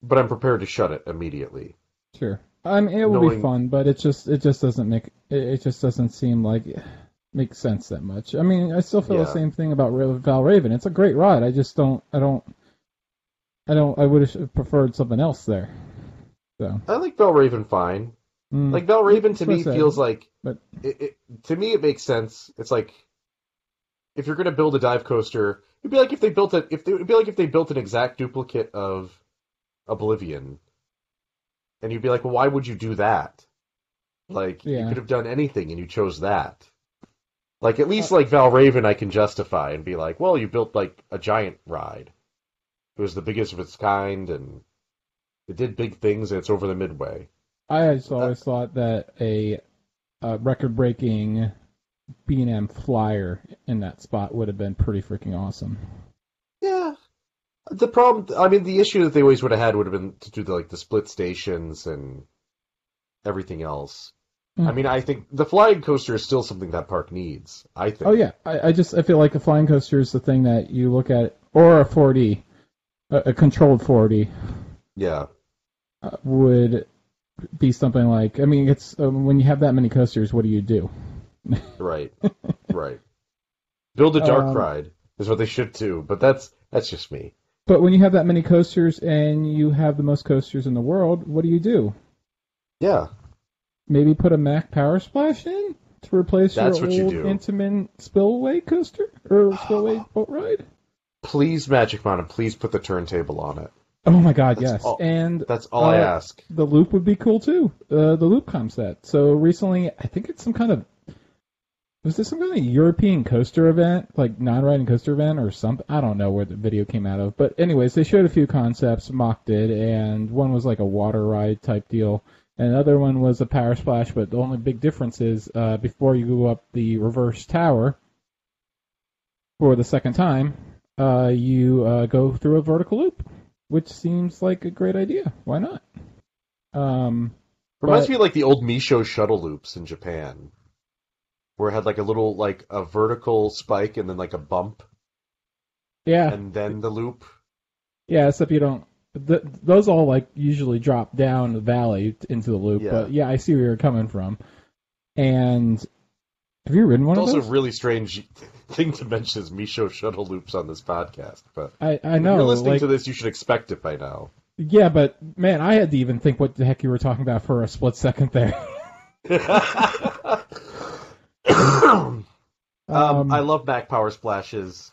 but I'm prepared to shut it immediately. sure. I mean, it will be fun, but it just it just doesn't make it, just doesn't seem like it makes sense that much. I mean, I still feel Yeah. the same thing about Valravn. It's a great ride. I just don't. I don't. I don't. I would have preferred something else there. So. I like Valravn fine. mm, Like Valravn to That's what I me feels like But- it, it, to me it makes sense. It's like if you're going to build a dive coaster, it'd be like if they built it if they, it'd be like if they built an exact duplicate of Oblivion, and you'd be like, well, why would you do that? Like you could have done anything, and you chose that. Like at least like Valravn, I can justify and be like, well, you built like a giant ride. It was the biggest of its kind, and it did big things, and it's over the midway. I just always thought that a, a record-breaking B&M flyer in that spot would have been pretty freaking awesome. Yeah. The problem, I mean, the issue that they always would have had would have been to do the, like the split stations and everything else. Hmm. I mean, I think the flying coaster is still something that park needs. I think. Oh yeah, I, I just I feel like a flying coaster is the thing that you look at, or a 4D, a, controlled 4D Yeah. uh, would be something like. I mean, it's um, when you have that many coasters, what do you do? Right. right. Build a dark Um, ride is what they should do, but that's that's just me. But when you have that many coasters and you have the most coasters in the world, what do you do? Yeah. Maybe put a Mack Power Splash in to replace That's your you old do. Intamin Spillway coaster or Spillway boat ride. Please, Magic Mountain, please put the turntable on it. Oh my God, That's yes! all- and That's all I Uh, ask. the loop would be cool too. Uh, the loop com set. So recently, I think it's some kind of was this some kind of European coaster event, like non-riding coaster event or something? I don't know where the video came out of. But anyways, they showed a few concepts, mocked it, and one was like a water ride type deal, and another one was a power splash. But the only big difference is uh, before you go up the reverse tower for the second time, uh, you uh, go through a vertical loop, which seems like a great idea. Why not? Um, Reminds but- me of like the old Meisho shuttle loops in Japan, where it had like a little like a vertical spike and then like a bump yeah, and then the loop. yeah. Except you don't. Th- those all like usually drop down the valley into the loop. Yeah. But yeah, I see where you're coming from. And have you ridden one It's of also really strange thing to mention is Meisho shuttle loops on this podcast, but I I if know. you're listening like, to this, you should expect it by now. yeah, but man, I had to even think what the heck you were talking about for a split second there. um, Um, I love Mack power splashes.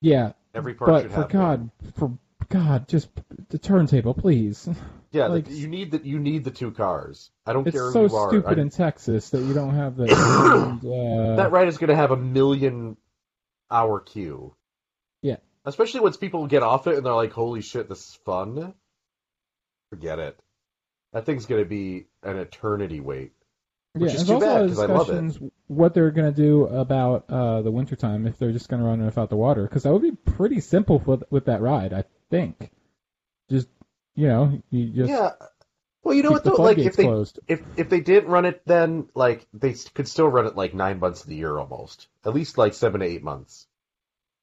yeah, Every park but should for have God, one. for God, just the turntable, please. Yeah, like- the, you need the you need the two cars. I don't care so who you are. It's so stupid I- in Texas that you don't have the. and, uh, that ride is going to have a million hour queue. Yeah. Especially once people get off it and they're like, "Holy shit, this is fun." Forget it. That thing's going to be an eternity wait. Which yeah, is too bad, a 'cause I love it. discussions what they're going to do about uh, the wintertime if they're just going to run without the water because that would be pretty simple with with that ride, I think. Just you know, you just yeah. Well, you know what though? Like if they closed. if if they didn't run it, then like they could still run it like nine months of the year almost, at least like seven to eight months.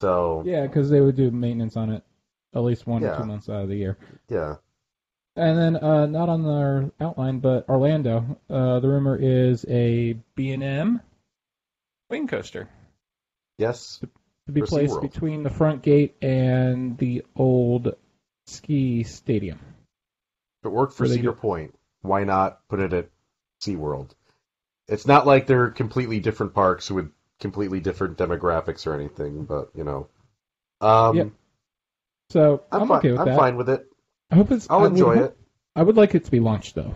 So Yeah, because they would do maintenance on it at least one or two months out of the year. yeah. And then uh, not on our outline, but Orlando. Uh, the rumor is a B and M Wing coaster. yes, to be For placed SeaWorld. between the front gate and the old ski stadium. If it worked for Cedar get- Point, why not put it at SeaWorld? It's not like they're completely different parks with completely different demographics or anything, but you know. Um Yep. So I'm, I'm, fine okay with I'm that. fine with it. I hope it's. I'll I would enjoy hope- it. I would like it to be launched though,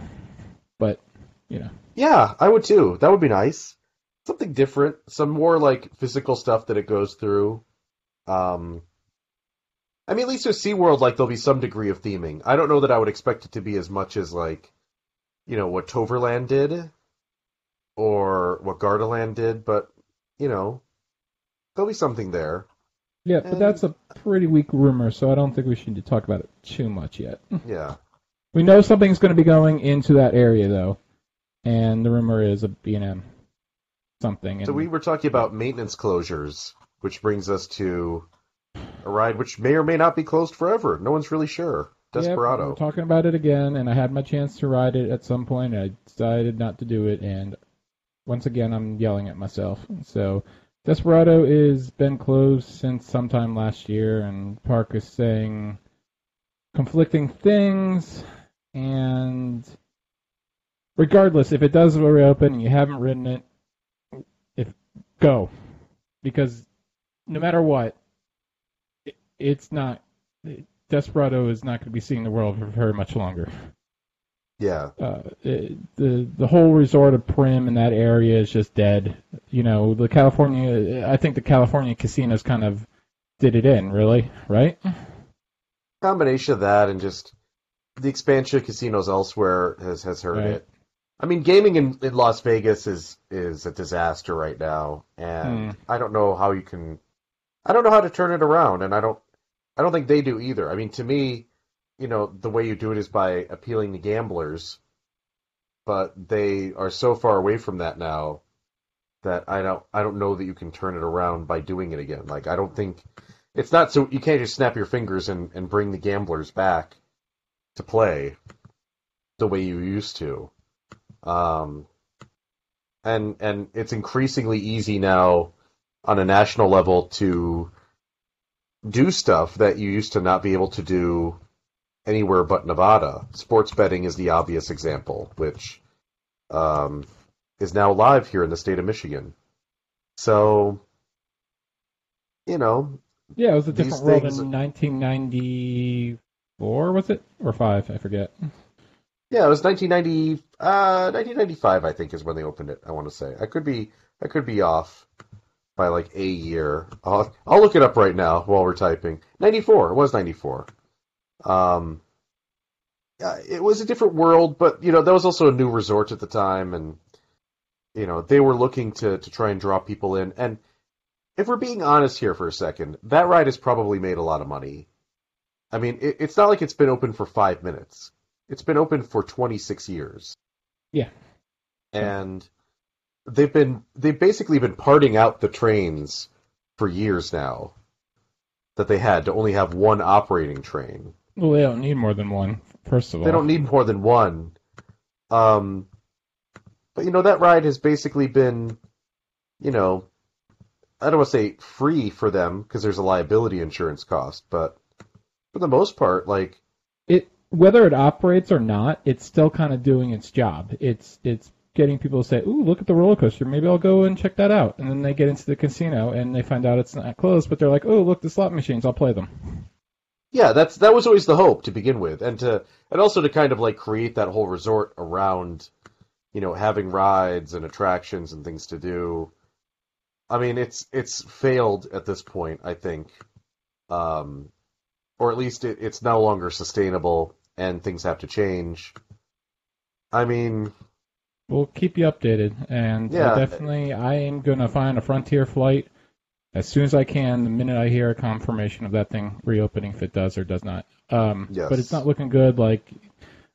but you know, Yeah, I would too. That would be nice. Something different, some more like physical stuff that it goes through. Um I mean, at least with SeaWorld, like there'll be some degree of theming. I don't know that I would expect it to be as much as like, you know, what Toverland did, or what Gardaland did, but you know, there'll be something there. Yeah, but And- that's a pretty weak rumor, so I don't think we should talk about it too much yet. Yeah. We know something's going to be going into that area, though, and the rumor is a B&M something. And So we were talking about maintenance closures, which brings us to a ride which may or may not be closed forever. No one's really sure. Yep, Desperado. we're talking about it again, and I had my chance to ride it at some point, and I decided not to do it, and once again, I'm yelling at myself. So, Desperado is been closed since sometime last year, and Park is saying conflicting things, and regardless, if it does reopen and you haven't ridden it, if go, because no matter what, it's not. Desperado is not going to be seeing the world for very much longer. yeah. Uh, it, the the whole resort of Primm in that area is just dead. You know, the California. I think the California casinos kind of did it in, really, right? Combination of that and just the expansion of casinos elsewhere has has hurt Right. it. I mean, gaming in, in Las Vegas is is a disaster right now, and Hmm. I don't know how you can. I don't know how to turn it around, and I don't. I don't think they do either. I mean, to me, you know, the way you do it is by appealing to gamblers, but they are so far away from that now that I don't. I don't know that you can turn it around by doing it again. Like, I don't think it's not so you can't just snap your fingers and and bring the gamblers back to play the way you used to. Um, and and it's increasingly easy now on a national level to do stuff that you used to not be able to do anywhere but Nevada. Sports betting is the obvious example, which um, is now live here in the state of Michigan. So, you know, Yeah, it was a different world things- in 1994, was it or five? I forget. Yeah, it was 1990, uh, 1995, I think, is when they opened it. I want to say I could be, I could be off by like a year. I'll, I'll look it up right now while we're typing. 94, it was 94. Um, it was a different world, but you know that was also a new resort at the time, and you know they were looking to to try and draw people in. And if we're being honest here for a second, that ride has probably made a lot of money. I mean, it, it's not like it's been open for five minutes. It's been open for 26 years. Yeah. And they've been they've basically been parting out the trains for years now that they had to only have one operating train. Well, they don't need more than one. First of all, They don't need more than one. Um but you know that ride has basically been you know I don't want to say free for them because there's a liability insurance cost, but for the most part like it whether it operates or not, it's still kind of doing its job. It's it's getting people to say, "Ooh, look at the roller coaster. Maybe I'll go and check that out." And then they get into the casino and they find out it's not closed, but they're like, "Oh, look, the slot machines. I'll play them." Yeah, that's that was always the hope to begin with, and to and also to kind of like create that whole resort around, you know, having rides and attractions and things to do. I mean, it's it's failed at this point, I think, um, or at least it, it's no longer sustainable, and things have to change. I mean, We'll keep you updated, and Yeah. Definitely, I am gonna find a Frontier flight as soon as I can. The minute I hear a confirmation of that thing reopening, if it does or does not. Um, Yes. But it's not looking good. Like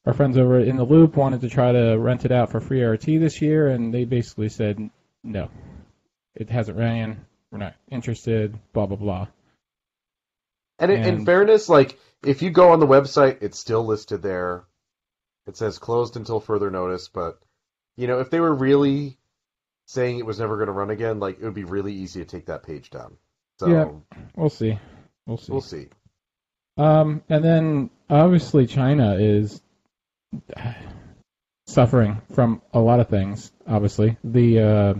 our friends over in the Loop wanted to try to rent it out for free RT this year, and they basically said no, it hasn't ran. We're not interested. Blah blah blah. And, in in fairness, like if you go on the website, it's still listed there. It says closed until further notice, but you know, if they were really saying it was never going to run again, like it would be really easy to take that page down. So Yeah. We'll see. We'll see. we'll see. Um, and then obviously China is suffering from a lot of things. Obviously, the uh,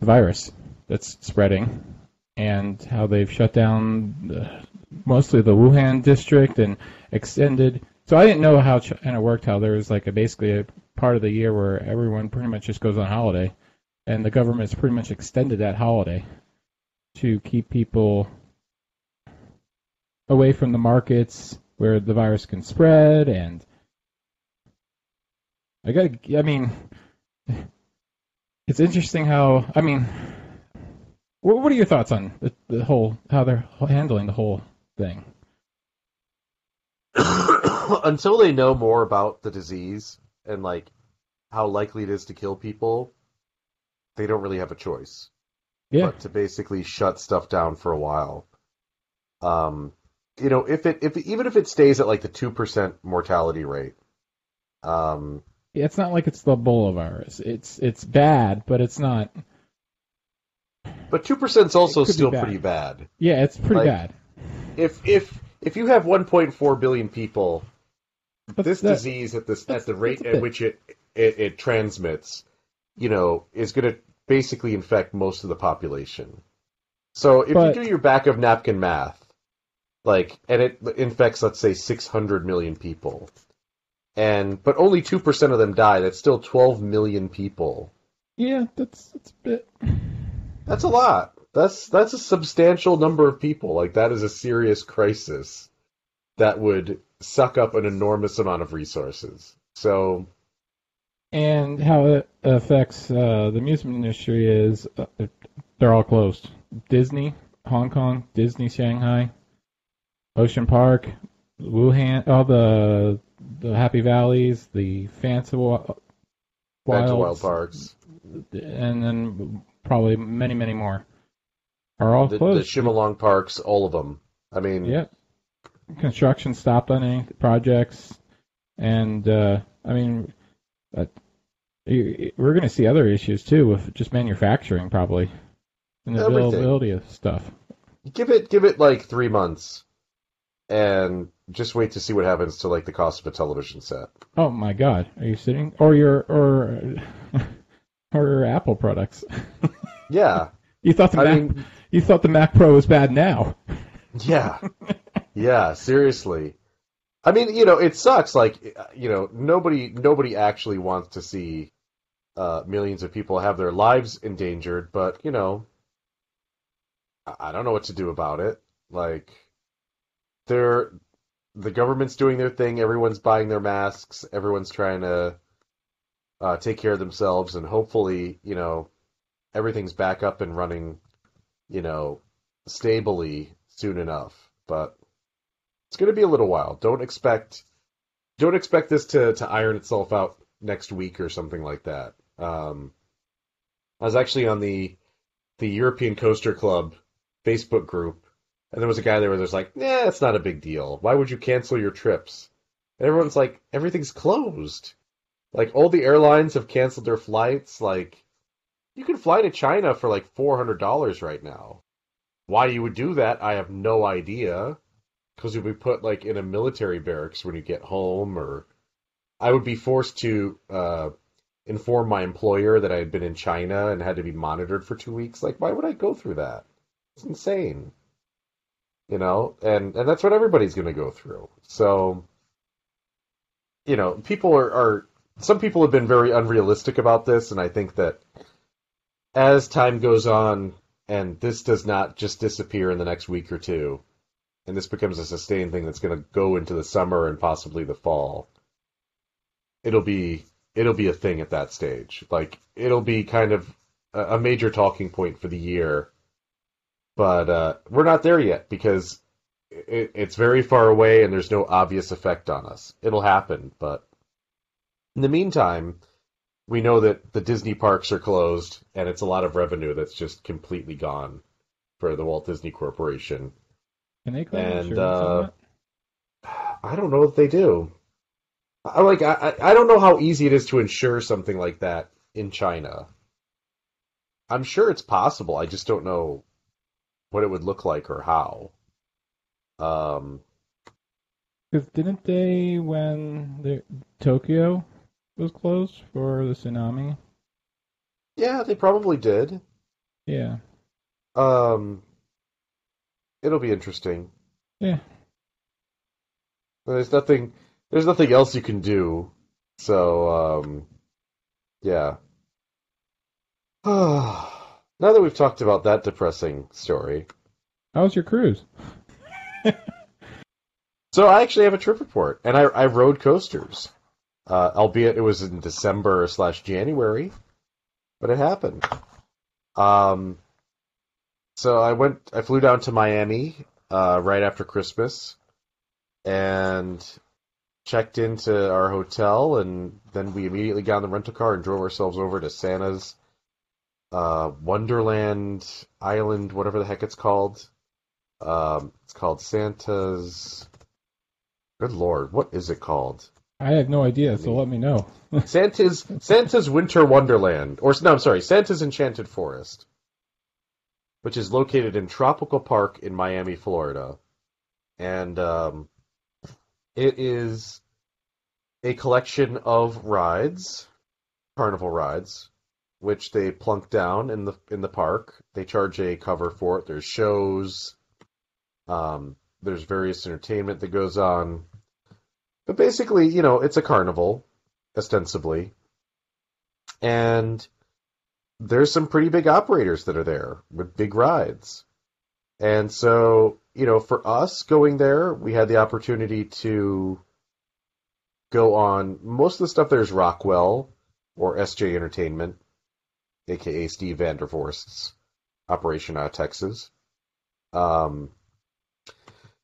virus that's spreading, and how they've shut down the, mostly the Wuhan district and extended. So I didn't know how China worked. How there was like a basically a part of the year where everyone pretty much just goes on holiday, and the government's pretty much extended that holiday to keep people away from the markets where the virus can spread and I got, I mean it's interesting how I mean What, are your thoughts on the, the whole how they're handling the whole thing? Until they know more about the disease and like how likely it is to kill people, they don't really have a choice. Yeah, But to basically shut stuff down for a while. Um, you know, if it if even if it stays at like the two percent mortality rate, um, Yeah, it's not like it's the Ebola virus. It's it's bad, but it's not. but two percent is also It could be still bad. pretty bad. Yeah, it's pretty Like, bad. If if if you have 1.4 billion people, But this that- disease at this at the rate at which it, it it transmits, you know, is going to basically infect most of the population. So if But- you do your back of napkin math, like, and it infects, let's say, 600 million people, and but only two percent of them die, that's still 12 million people. Yeah, that's that's a bit. That's a lot. That's that's a substantial number of people. Like that is a serious crisis that would suck up an enormous amount of resources. So And how it affects uh, the amusement industry is uh, they're all closed. Disney, Hong Kong, Disney Shanghai, Ocean Park, Wuhan, all the the Happy Valleys, the Fantawilds, wild parks. and then probably many many more are all The, the. Chimelong parks, all of them. I mean, Yep. Construction stopped on any projects, and uh, I mean, uh, we're going to see other issues too with just manufacturing probably, and the Everything. availability of stuff. give it give it like three months, and just wait to see what happens to like the cost of a television set. Oh my God, are you sitting or your or or your Apple products? Yeah, You thought the I Mac mean, you thought the Mac Pro was bad now? yeah, yeah. Seriously, I mean, you know, it sucks. Like, you know, nobody nobody actually wants to see uh, millions of people have their lives endangered, but you know, I- don't know what to do about it. Like, they're the government's doing their thing. Everyone's buying their masks. Everyone's trying to uh, take care of themselves, and hopefully, you know, everything's back up and running. You know, stably soon enough. But it's going to be a little while. Don't expect don't expect this to to iron itself out next week or something like that. Um, I was actually on the the European Coaster Club Facebook group, and there was a guy there where there's like, "Nah, it's not a big deal. Why would you cancel your trips?" And everyone's like, "Everything's closed. Like all the airlines have canceled their flights. Like you can fly to China for like four hundred dollars right now. Why you would do that, I have no idea. Because you'll be put like in a military barracks when you get home, or I would be forced to uh, inform my employer that I had been in China and had to be monitored for two weeks. Like, why would I go through that? It's insane. You know, and and that's what everybody's going to go through. So, you know, people are, are some people have been very unrealistic about this, and I think that as time goes on, and this does not just disappear in the next week or two, and this becomes a sustained thing that's going to go into the summer and possibly the fall, it'll be it'll be a thing at that stage. Like it'll be kind of a, major talking point for the year, but uh, we're not there yet because it, it's very far away and there's no obvious effect on us. It'll happen, but in the meantime, we know that the Disney parks are closed and it's a lot of revenue that's just completely gone for the Walt Disney Corporation. Can they claim And, uh. I don't know if they do. I like I I I don't know how easy it is to insure something like that in China. I'm sure it's possible. I just don't know what it would look like or how. Um, Because didn't they when the Tokyo was closed for the tsunami? yeah, they probably did. Yeah. Um, it'll be interesting. Yeah. There's nothing. There's nothing else you can do. So, um, yeah. now that we've talked about that depressing story, How was your cruise? so I actually have a trip report, and I I rode coasters, uh, albeit it was in December slash January, but it happened. Um, so I went. I flew down to Miami uh, right after Christmas, and checked into our hotel, and then we immediately got in the rental car and drove ourselves over to Santa's uh, Wonderland Island, whatever the heck it's called. Um, it's called Santa's. Good lord, what is it called? I have no idea, so let me know. Santa's Santa's Winter Wonderland, or no, I'm sorry, Santa's Enchanted Forest, which is located in Tropical Park in Miami, Florida, and um, it is a collection of rides, carnival rides, which they plunk down in the in the park. They charge a cover for it. There's shows, um, there's various entertainment that goes on. But basically, you know, it's a carnival, ostensibly. And there's some pretty big operators that are there with big rides. And so, you know, for us going there, we had the opportunity to go on most of the stuff there's Rockwell or SJ Entertainment, aka Steve Vandervorst's operation out of Texas. Um,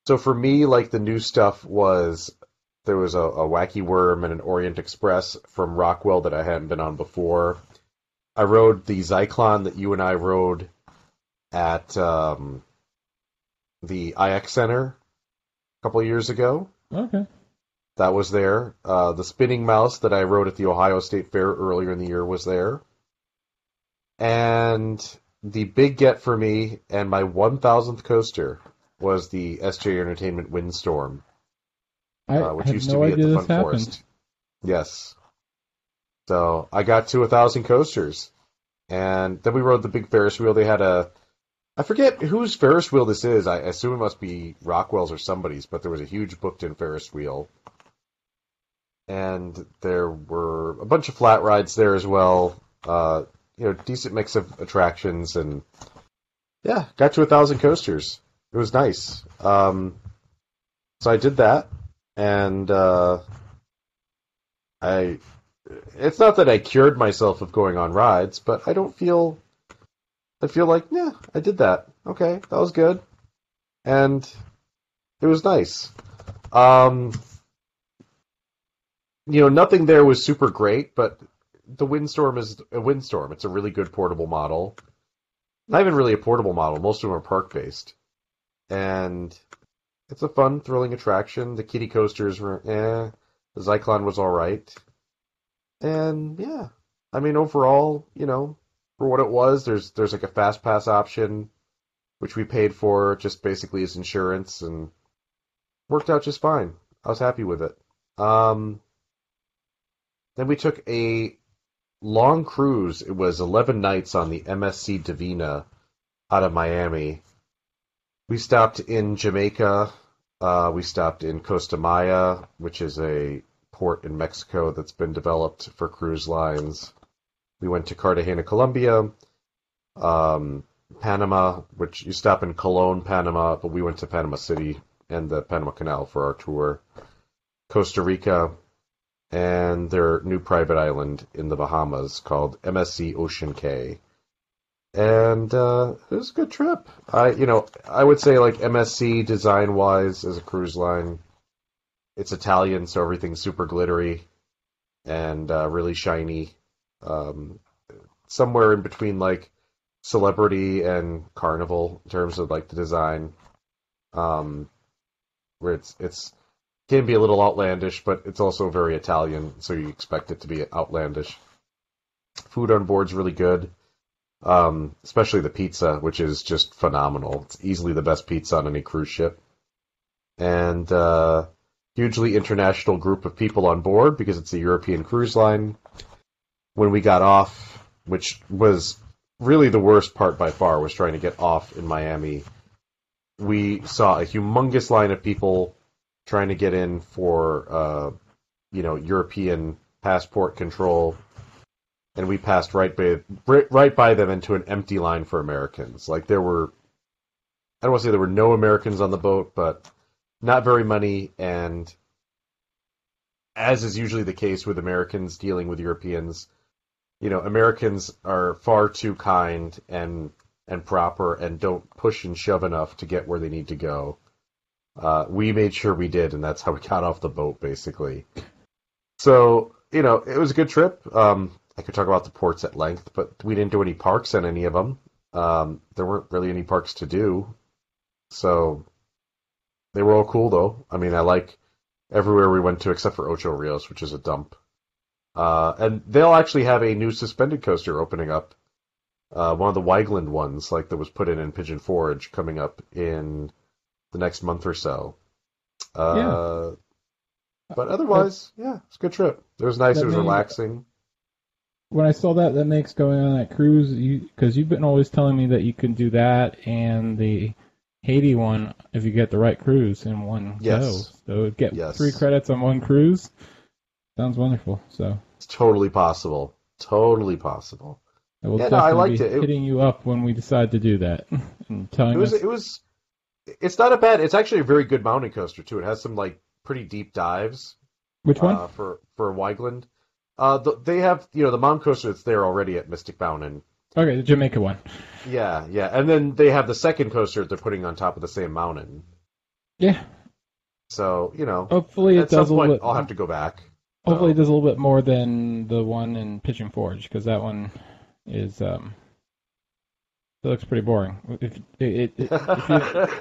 so for me, like the new stuff was there was a, a Wacky Worm and an Orient Express from Rockwell that I hadn't been on before. I rode the Zyklon that you and I rode at um, the IX Center a couple of years ago. Okay. That was there. Uh, the Spinning Mouse that I rode at the Ohio State Fair earlier in the year was there. And the big get for me and my 1000th coaster was the SJ Entertainment Windstorm, I uh, which used no to be at the Fun. Forest. Yes. So I got to a thousand coasters, and then we rode the big Ferris wheel. They had a, I forget whose Ferris wheel this is. I assume it must be Rockwell's or somebody's, but there was a huge booked-in Ferris wheel, and there were a bunch of flat rides there as well. Uh, you know, decent mix of attractions, and yeah, got to a thousand coasters. It was nice. Um, so I did that, and uh, I. It's not that I cured myself of going on rides, but I don't feel. I feel like, yeah, I did that. Okay, that was good, and it was nice. Um, you know, nothing there was super great, but the Windstorm is a Windstorm. It's a really good portable model. Not even really a portable model. Most of them are park based, and it's a fun, thrilling attraction. The kiddie coasters were eh. The Zyklon was all right, and yeah, I mean overall, you know, for what it was, there's there's like a fast pass option, which we paid for just basically as insurance, and worked out just fine. I was happy with it. Um, then we took a long cruise. It was 11 nights on the MSC Divina out of Miami. We stopped in Jamaica. Uh, we stopped in Costa Maya, which is a port in Mexico that's been developed for cruise lines. We went to Cartagena, Colombia. Um, Panama, which you stop in Colon, Panama, but we went to Panama City and the Panama Canal for our tour. Costa Rica, and their new private island in the Bahamas called MSC Ocean Cay. And uh, it was a good trip. I, you know, I would say like MSC design wise as a cruise line, it's Italian, so everything's super glittery and uh, really shiny. Um, somewhere in between like celebrity and carnival in terms of like the design. Um, where it's it's can be a little outlandish, but it's also very Italian, so you expect it to be outlandish. Food on board's really good, um, especially the pizza, which is just phenomenal. It's easily the best pizza on any cruise ship, and uh, hugely international group of people on board because it's a European cruise line. When we got off, which was really the worst part by far, was trying to get off in Miami. We saw a humongous line of people trying to get in for uh, you know European passport control, and we passed right by right by them into an empty line for Americans. Like there were, I don't want to say there were no Americans on the boat, but not very many, and as is usually the case with Americans dealing with Europeans, you know, Americans are far too kind and and proper and don't push and shove enough to get where they need to go. Uh, we made sure we did, and that's how we got off the boat, basically. So, you know, it was a good trip. Um, I could talk about the ports at length, but we didn't do any parks in any of them. Um, there weren't really any parks to do. So, they were all cool, though. I mean, I like everywhere we went to except for Ocho Rios, which is a dump. Uh, and they'll actually have a new suspended coaster opening up. Uh, one of the Wiegand ones, like that was put in in Pigeon Forge, coming up in the next month or so. Uh, Yeah. But otherwise, yeah, it's a good trip. It was nice. It was means- relaxing. When I saw that, that makes going on that cruise, because you, have been always telling me that you can do that and the Haiti one if you get the right cruise in one Yes. go. So get Yes. three credits on one cruise. Sounds wonderful. So It's totally possible. Totally possible. I will Yeah, no, I definitely liked be it. It- hitting you up when we decide to do that and telling It was. us. It was. It's not a bad. It's actually a very good mountain coaster too. It has some like pretty deep dives. Which one? uh, for for Wiegand. Uh, the, they have you know the mountain coaster that's there already at Mystic Mountain. Okay, the Jamaica one. Yeah, yeah, and then they have the second coaster they're putting on top of the same mountain. Yeah. So you know, Hopefully it does a little bit. I'll have to go back. Hopefully, it does a little bit more than the one in Pigeon Forge because that one is um, it looks pretty boring. If it, it, it- if, you,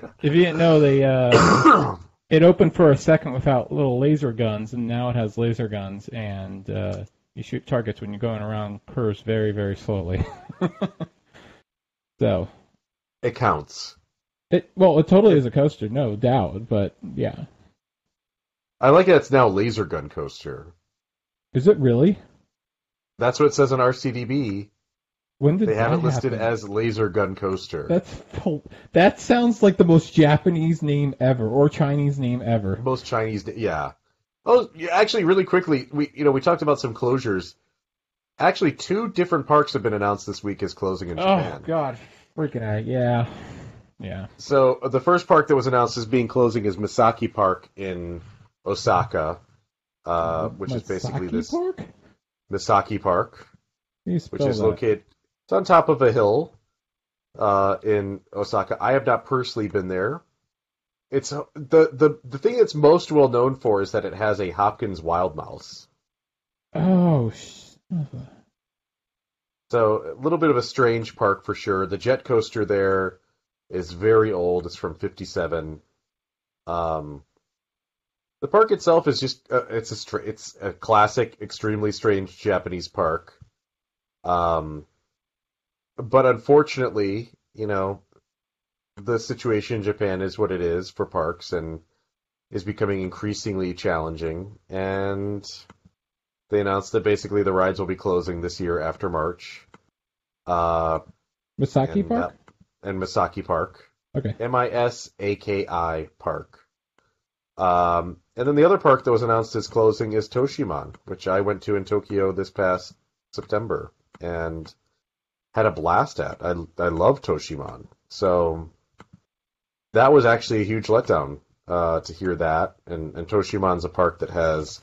if you didn't know, they uh, it opened for a second without little laser guns, and now it has laser guns, and uh, you shoot targets when you're going around curves very, very slowly. so it counts. it well, it totally is a coaster, no doubt, but yeah, I like that it's now laser gun coaster. is it really? That's what it says on RCDB. When did They have it listed happen? as laser gun coaster. That's that sounds like the most Japanese name ever, or Chinese name ever. Most Chinese, yeah. Oh, yeah, actually, really quickly, we you know we talked about some closures. Actually, two different parks have been announced this week as closing in Japan. Oh Japan. God, freaking out! Yeah, yeah. So the first park that was announced as being closing is Misaki Park in Osaka, uh, which is basically Masaki this Park. Misaki Park, which is that? located. It's on top of a hill uh, in Osaka. I have not personally been there. It's uh, the the the thing it's most well known for is that it has a Hopkins wild mouse. Oh, So a little bit of a strange park for sure. The jet coaster there is very old. It's from '57. Um, the park itself is just uh, it's a str- it's a classic, extremely strange Japanese park. Um, but unfortunately, you know, the situation in Japan is what it is for parks and is becoming increasingly challenging. And they announced that basically the rides will be closing this year after March. Uh, Misaki and Park. that- and Misaki Park. Okay. M I S A K I Park. Um, and then the other park that was announced as closing is Toshimaen, which I went to in Tokyo this past September and had a blast at. I I love Toshimaen, so that was actually a huge letdown uh, to hear that. And and Toshimaen's a park that has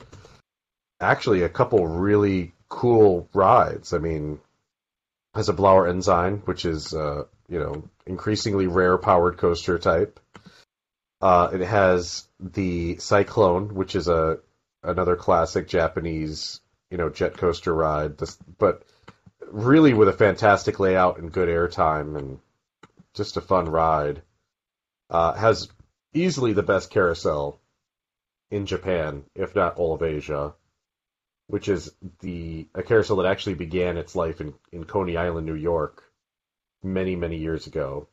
actually a couple really cool rides. I mean, has a Blauer Enzian, which is uh, you know increasingly rare powered coaster type. Uh, it has the Cyclone, which is a another classic Japanese you know jet coaster ride. But really with a fantastic layout and good airtime and just a fun ride. Uh, has easily the best carousel in Japan, if not all of Asia which is the a carousel that actually began its life in, in Coney Island, New York, many many years ago.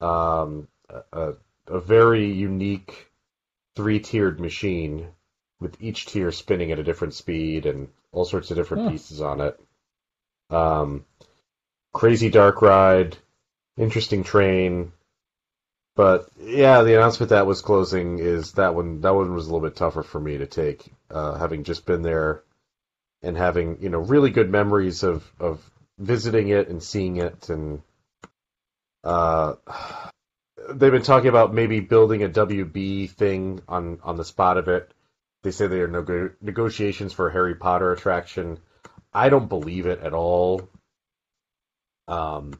Um, a, a very unique three tiered machine with each tier spinning at a different speed and all sorts of different Huh. pieces on it. Um, crazy dark ride, interesting train. But yeah, the announcement that was closing is that one. That one was a little bit tougher for me to take, uh, having just been there and having you know really good memories of of visiting it and seeing it, and uh, they've been talking about maybe building a WB thing on on the spot of it. They say there are nego- negotiations for a Harry Potter attraction. I don't believe it at all. Um,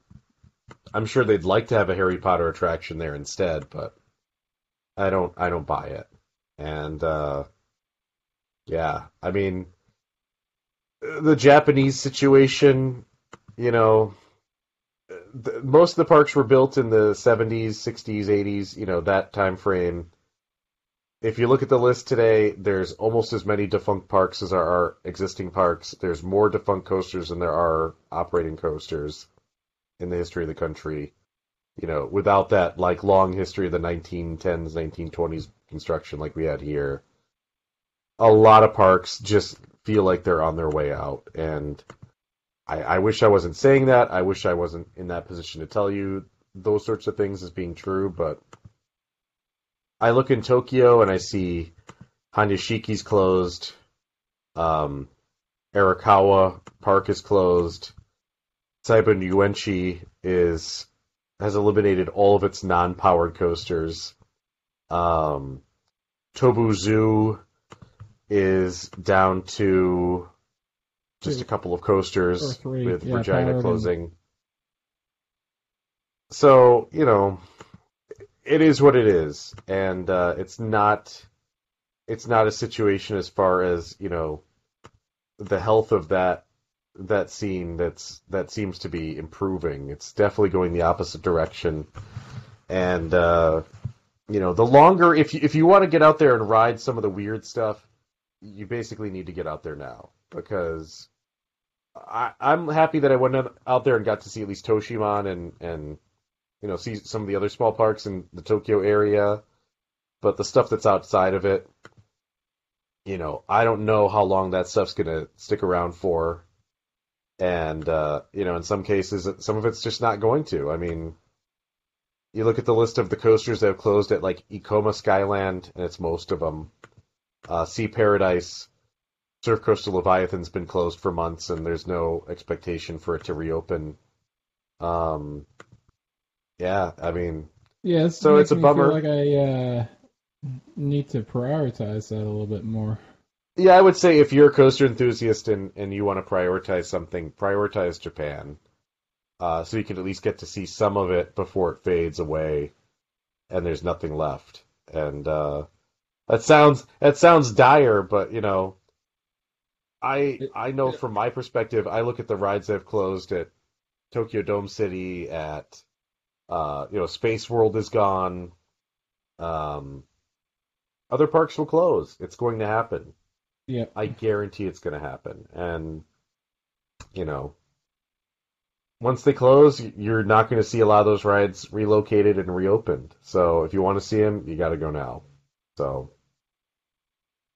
I'm sure they'd like to have a Harry Potter attraction there instead, but I don't I don't buy it. And uh, yeah, I mean the Japanese situation, you know, most of the parks were built in the 70s, 60s, 80s, you know, that time frame. If you look at the list today, there's almost as many defunct parks as there are existing parks. There's more defunct coasters than there are operating coasters in the history of the country. You know, without that like long history of the 1910s, 1920s construction like we had here, a lot of parks just feel like they're on their way out. And I, I wish I wasn't saying that. I wish I wasn't in that position to tell you those sorts of things as being true. But I look in Tokyo and I see Hanayashiki's closed. Um, Arakawa Park is closed. Seibu Yuenchi is has eliminated all of its non-powered coasters. Um, Tobu Zoo is down to just a couple of coasters three, with yeah, Regina powered and- closing. So you know, it is what it is, and uh, it's not it's not a situation as far as you know the health of that that scene that's that seems to be improving. It's definitely going the opposite direction, and uh, you know the longer if you if you want to get out there and ride some of the weird stuff, you basically need to get out there now. Because I, I'm happy that I went out there and got to see at least Toshimaen and and you know see some of the other small parks in the Tokyo area, but the stuff that's outside of it, you know, I don't know how long that stuff's gonna stick around for, and uh, you know, in some cases, some of it's just not going to. I mean. You look at the list of the coasters that have closed at like Ikoma Skyland, and it's most of them. Uh, sea Paradise, Surf Coaster Leviathan's been closed for months, and there's no expectation for it to reopen. Um, yeah, I mean, Yeah, So it's a bummer. Like I uh, need to prioritize that a little bit more. Yeah, I would say if you're a coaster enthusiast and, and you want to prioritize something, prioritize Japan, uh, so you can at least get to see some of it before it fades away, and there's nothing left. And uh, that sounds that sounds dire, but you know, I I know from my perspective, I look at the rides that have closed at Tokyo Dome City, at uh, you know, Space World is gone. Um, other parks will close. It's going to happen. Yeah, I guarantee it's going to happen. And you know, once they close, you're not going to see a lot of those rides relocated and reopened. So if you want to see them, you got to go now. So,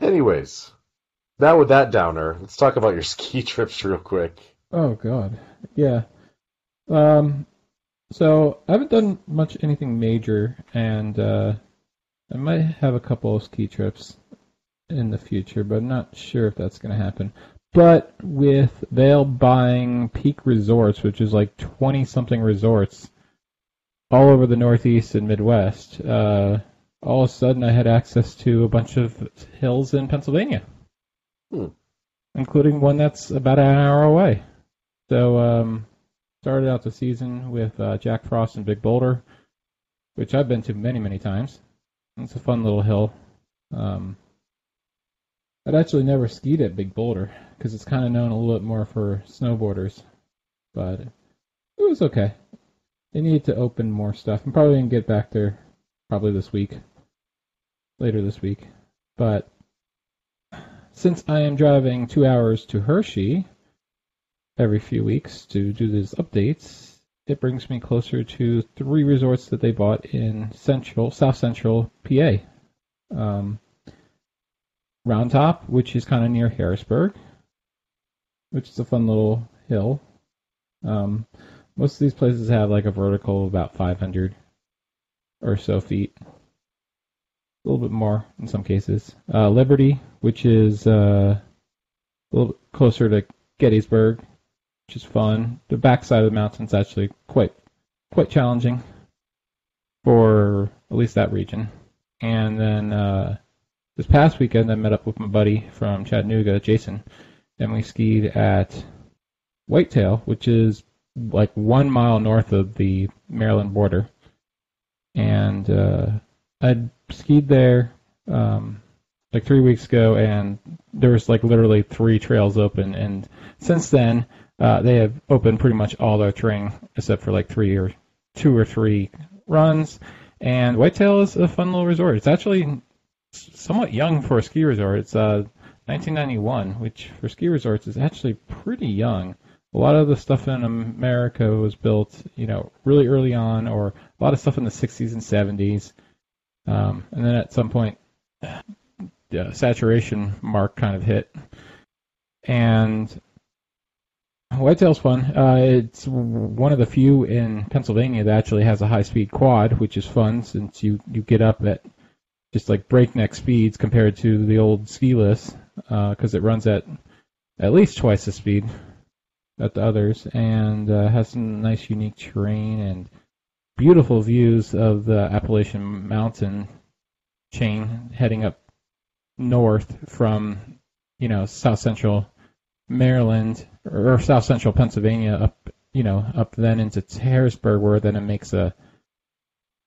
anyways, now with that downer, let's talk about your ski trips real quick. Oh God, yeah. Um, so I haven't done much anything major, and uh, I might have a couple of ski trips in the future, but I'm not sure if that's going to happen. But with Vail buying Peak Resorts, which is like 20 something resorts all over the Northeast and Midwest, uh, all of a sudden I had access to a bunch of hills in Pennsylvania, Hmm. including one that's about an hour away. So, um, started out the season with uh, Jack Frost and Big Boulder, which I've been to many, many times. It's a fun little hill. Um, I'd actually never skied at Big Boulder because it's kind of known a little bit more for snowboarders, but it was okay. They need to open more stuff. I'm probably gonna get back there probably this week, later this week. But since I am driving two hours to Hershey every few weeks to do these updates, it brings me closer to three resorts that they bought in central, south central PA. Um, Round Top, which is kind of near Harrisburg, which is a fun little hill. Um, most of these places have like a vertical of about 500 or so feet. A little bit more in some cases. Uh, Liberty, which is uh, a little closer to Gettysburg, which is fun. The backside of the mountain's actually quite quite challenging for at least that region. And then uh, this past weekend, I met up with my buddy from Chattanooga, Jason, and we skied at Whitetail, which is like one mile north of the Maryland border, and uh, I skied there um, like three weeks ago, and there was like literally three trails open, and since then uh, they have opened pretty much all their terrain except for like three or two or three runs. And Whitetail is a fun little resort. It's actually somewhat young for a ski resort. It's uh, 1991, which for ski resorts is actually pretty young. A lot of the stuff in America was built, you know, really early on, or a lot of stuff in the 60s and 70s. Um, and then at some point, the saturation mark kind of hit. And Whitetail's fun. Uh, it's one of the few in Pennsylvania that actually has a high-speed quad, which is fun since you, you get up at just like breakneck speeds compared to the old ski list because uh, it runs at at least twice the speed at the others and uh, has some nice unique terrain and beautiful views of the Appalachian Mountain chain heading up north from you know south central Maryland or south central Pennsylvania up you know up then into Harrisburg where then it makes a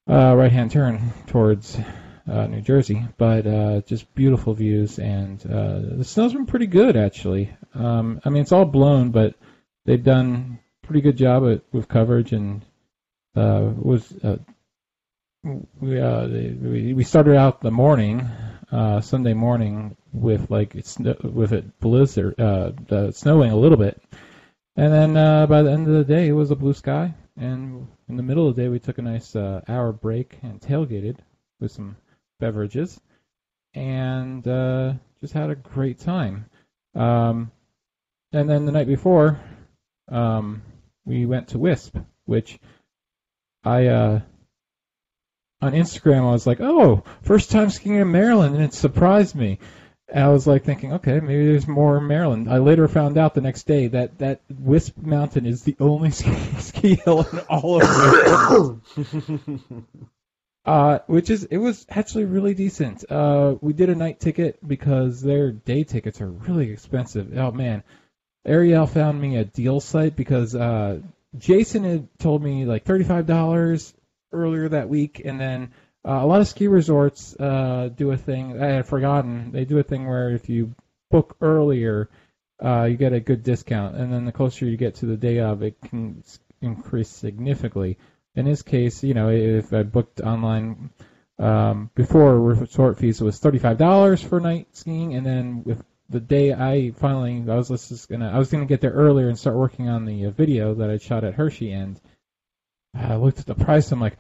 uh, right hand turn towards uh, New Jersey, but uh, just beautiful views, and uh, the snow's been pretty good actually. Um, I mean, it's all blown, but they've done pretty good job at, with coverage, and uh, was uh, we, uh, we we started out the morning, uh, Sunday morning, with like it's with it blizzard, uh, uh, snowing a little bit, and then uh, by the end of the day, it was a blue sky. And in the middle of the day, we took a nice uh, hour break and tailgated with some beverages, and uh, just had a great time. Um, and then the night before, um, we went to Wisp, which I uh, on Instagram I was like, "Oh, first time skiing in Maryland," and it surprised me. And I was like thinking, okay, maybe there's more in Maryland. I later found out the next day that that Wisp Mountain is the only ski, ski hill in all of Maryland. Uh, which is it was actually really decent. Uh, we did a night ticket because their day tickets are really expensive. Oh man, Ariel found me a deal site because uh, Jason had told me like thirty-five dollars earlier that week, and then uh, a lot of ski resorts uh, do a thing I had forgotten. They do a thing where if you book earlier, uh, you get a good discount, and then the closer you get to the day of, it can increase significantly in his case, you know, if I booked online um, before resort fees, it was thirty-five dollars for night skiing, and then with the day I finally, I was just gonna, I was gonna get there earlier and start working on the uh, video that I shot at Hershey, and I looked at the price. I'm like,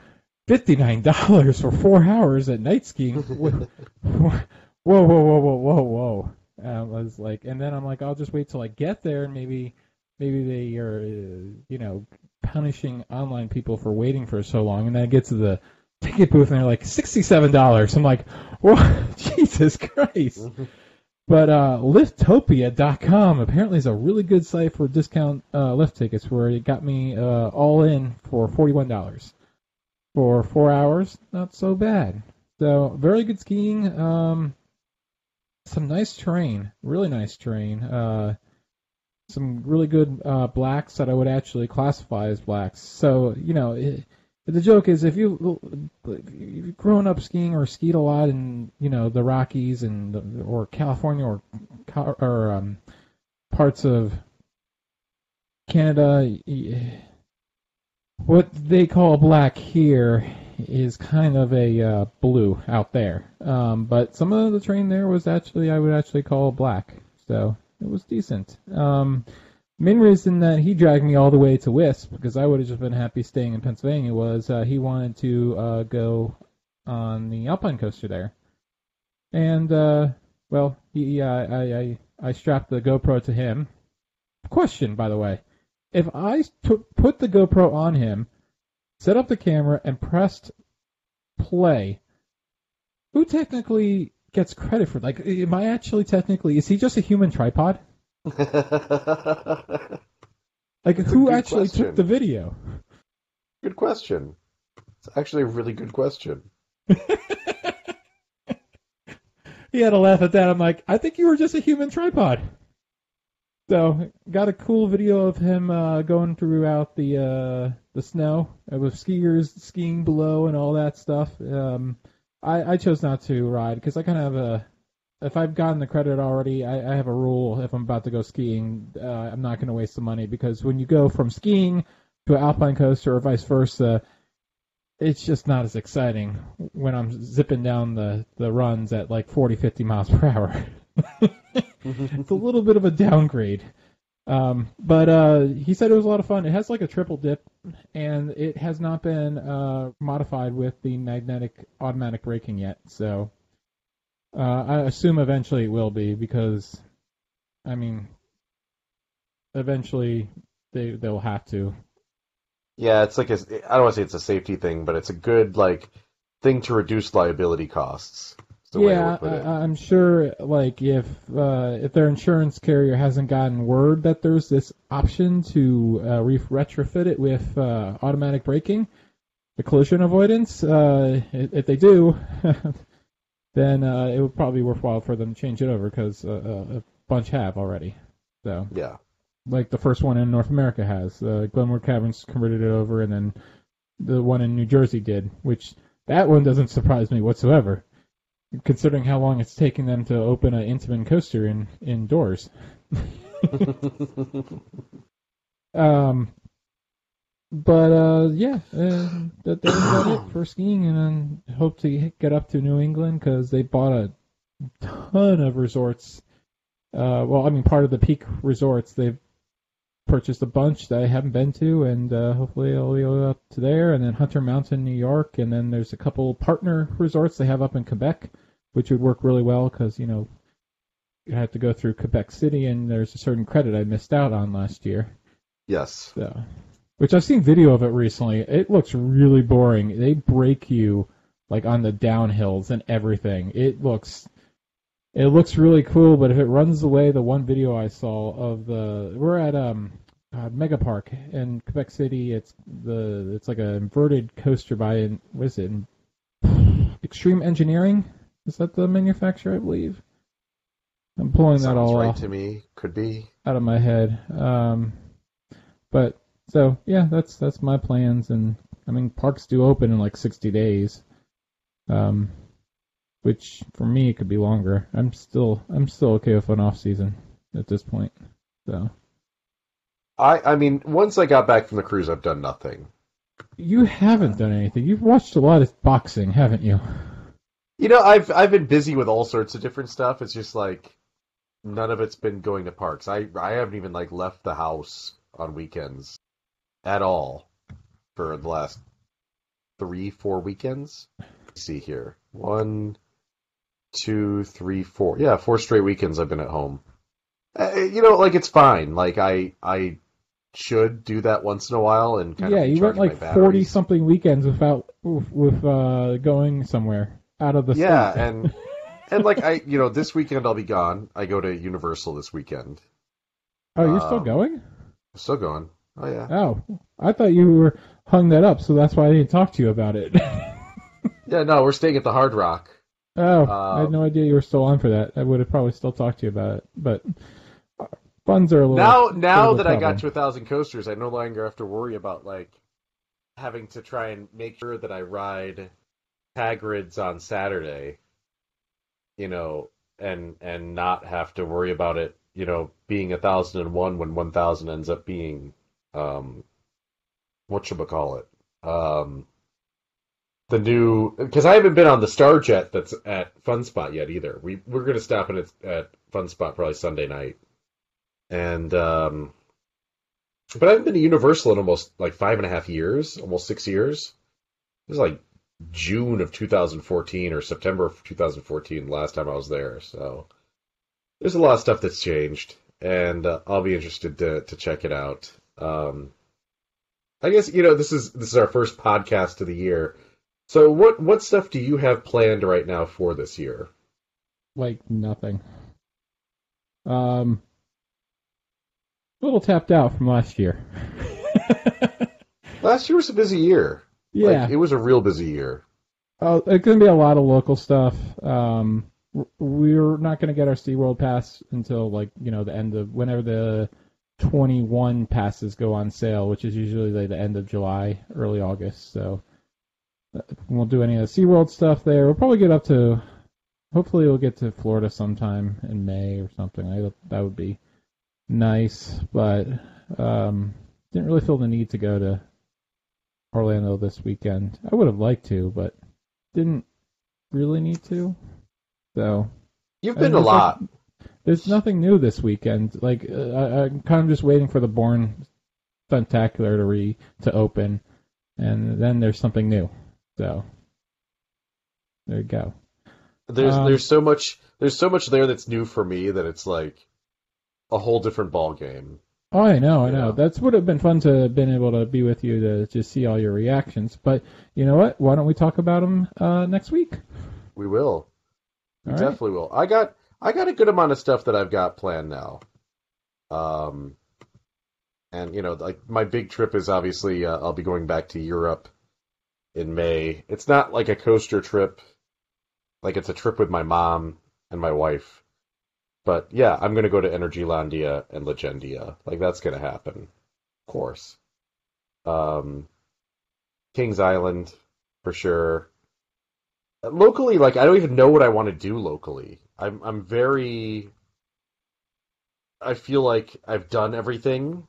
fifty-nine dollars for four hours at night skiing. whoa, whoa, whoa, whoa, whoa, whoa. I was like, and then I'm like, I'll just wait till I get there, and maybe, maybe they are, uh, you know, punishing online people for waiting for so long, and then I get to the ticket booth and they're like sixty-seven dollars. I'm like, well, Jesus Christ. But uh, Liftopia.com apparently is a really good site for discount uh, lift tickets, where it got me uh, all in for forty-one dollars for four hours. Not so bad. So very good skiing. Um, some nice terrain, really nice terrain. Uh, some really good uh, blacks that I would actually classify as blacks. So you know, it, the joke is if you you've grown up skiing or skied a lot in you know the Rockies and or California or or um, parts of Canada, what they call black here is kind of a uh, blue out there. Um, but some of the terrain there was actually I would actually call black. So it was decent. Um, main reason that he dragged me all the way to Wisp, because I would have just been happy staying in Pennsylvania, was uh, he wanted to uh, go on the Alpine coaster there. And, uh, well, he, I, I, I strapped the GoPro to him. Question, by the way. If I t- put the GoPro on him, set up the camera, and pressed play, who technically gets credit for? Like, am I actually technically? Is he just a human tripod? like, who actually question. took the video? Good question. It's actually a really good question. he had to laugh at that. I'm like, I think you were just a human tripod. So got a cool video of him uh, going throughout the uh, the snow uh, with skiers skiing below and all that stuff. Um, I, I chose not to ride because I kind of have a if I've gotten the credit already, I, I have a rule if I'm about to go skiing, uh, I'm not going to waste the money because when you go from skiing to an alpine coaster or vice versa, it's just not as exciting when I'm zipping down the, the runs at like 40, 50 miles per hour. it's a little bit of a downgrade. Um, but uh, he said it was a lot of fun. It has like a triple dip, and it has not been uh, modified with the magnetic automatic braking yet. So uh, I assume eventually it will be because, I mean, eventually they they'll have to. Yeah, it's like a, I don't want to say it's a safety thing, but it's a good like thing to reduce liability costs. The way I yeah, would put it. I, I'm sure. Like if uh, if their insurance carrier hasn't gotten word that there's this option to uh, re- retrofit it with uh, automatic braking, the collision avoidance. Uh, if, if they do, then uh, it would probably be worthwhile for them to change it over because uh, a bunch have already. So yeah. like the first one in North America has. Uh, Glenwood Caverns converted it over, and then the one in New Jersey did, which that one doesn't surprise me whatsoever, considering how long it's taking them to open an Intamin coaster in indoors. Um, but uh, yeah, uh, that, that was about it for skiing, and then hope to get up to New England because they bought a ton of resorts. Uh, well, I mean, part of the peak resorts they've purchased a bunch that I haven't been to, and uh, hopefully I'll go up to there. And then Hunter Mountain, New York, and then there's a couple partner resorts they have up in Quebec, which would work really well because you know you have to go through Quebec City, and there's a certain credit I missed out on last year. yes. So, which I've seen video of it recently. It looks really boring. They break you like on the downhills and everything. It looks it looks really cool, but if it runs away, the one video I saw of the we're at um uh, Mega Park in Quebec City. It's the it's like a inverted coaster by what is it? Extreme Engineering. Is that the manufacturer? I believe. I'm pulling that all right off to me. Could be. out of my head. Um, but so yeah, that's that's my plans, and I mean parks do open in like 60 days, um, which for me it could be longer. I'm still I'm still okay with an off season at this point. So I I mean, once I got back from the cruise, I've done nothing. you haven't done anything. You've watched a lot of boxing, haven't you? You know, I've I've been busy with all sorts of different stuff. It's just like none of it's been going to parks. I I haven't even like left the house on weekends at all for the last three four weekends. Let's see here, one, two, three, four. Yeah, four straight weekends I've been at home. Uh, you know, like it's fine. Like I I should do that once in a while and kind yeah, you went like 40 something weekends without with, with uh, going somewhere out of the Yeah, state. and and like I, you know, this weekend I'll be gone. I go to Universal this weekend. oh, you're still um, going? I'm still going. Oh yeah. Oh, I thought you were hung that up, so that's why I didn't talk to you about it. Yeah, no, we're staying at the Hard Rock. oh, I had Um, no idea you were still on for that. I would have probably still talked to you about it, but funds are a little. Now, now that I got to a thousand coasters, I no longer have to worry about like having to try and make sure that I ride Hagrid's on Saturday. You know, and and not have to worry about it. You know, being a thousand and one when one thousand ends up being, um, what should we call it? Um, the new because I haven't been on the Star Jet that's at Fun Spot yet either. We we're gonna stop at, at Fun Spot probably Sunday night, and um, but I haven't been to Universal in almost like five and a half years, almost six years. It was like June of 2014 or September of 2014 last time I was there. So there's a lot of stuff that's changed, and uh, I'll be interested to to check it out. Um, I guess you know this is this is our first podcast of the year. So what what stuff do you have planned right now for this year? like nothing. Um, a little tapped out from last year. Last year was a busy year. Yeah, Like, it was a real busy year. Oh, it's gonna be a lot of local stuff. Um, we're not going to get our SeaWorld pass until like you know the end of whenever the 21 passes go on sale, which is usually like the end of July, early August. So uh, we won't do any of the SeaWorld stuff there. We'll probably get up to, hopefully we'll get to Florida sometime in May or something. I, that would be nice, but um, didn't really feel the need to go to Orlando this weekend. I would have liked to, but didn't really need to. So You've been a lot. like- there's nothing new this weekend. Like uh, I, I'm kind of just waiting for the Bourne Stuntacular to re to open, and then there's something new. So there you go. There's Um, there's so much there's so much there that's new for me that it's like a whole different ball game. Oh, I know, I know. That's would have been fun to have been able to be with you to just see all your reactions. But you know what? Why don't we talk about them uh, next week? We will. We All right. definitely will. I got I got a good amount of stuff that I've got planned now. Um and you know, like my big trip is obviously uh, I'll be going back to Europe in May. It's not like a coaster trip. Like it's a trip with my mom and my wife. But yeah, I'm to go to Energylandia and Legendia. Like that's to happen. Of course. Um Kings Island for sure locally like i don't even know what i want to do locally i'm i'm very i feel like i've done everything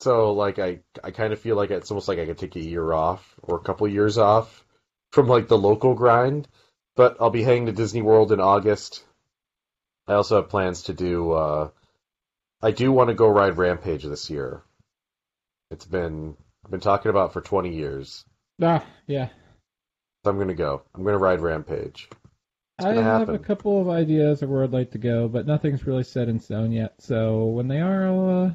so like i i kind of feel like it's almost like i could take a year off or a couple years off from like the local grind but i'll be heading to disney world in august i also have plans to do uh i do want to go ride rampage this year it's been i've been talking about for 20 years Ah, yeah. so i'm gonna go i'm gonna ride rampage It's I have happen. a couple of ideas of where I'd like to go, but nothing's really set in stone yet. So when they are, I'll, uh,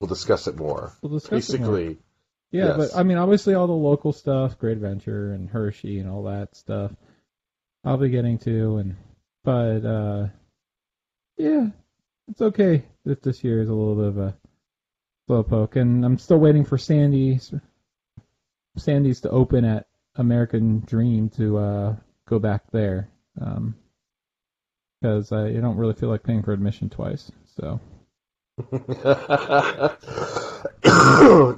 We'll discuss it more. we'll discuss it more. Basically, Yeah, Yes. but I mean, obviously, all the local stuff, Great Adventure and Hershey and all that stuff, I'll be getting to. And but uh, yeah, it's okay that this year is a little bit of a slow poke, and I'm still waiting for Sandy's Sandy's to open at American Dream to uh, go back there. Um, because I, I don't really feel like paying for admission twice. So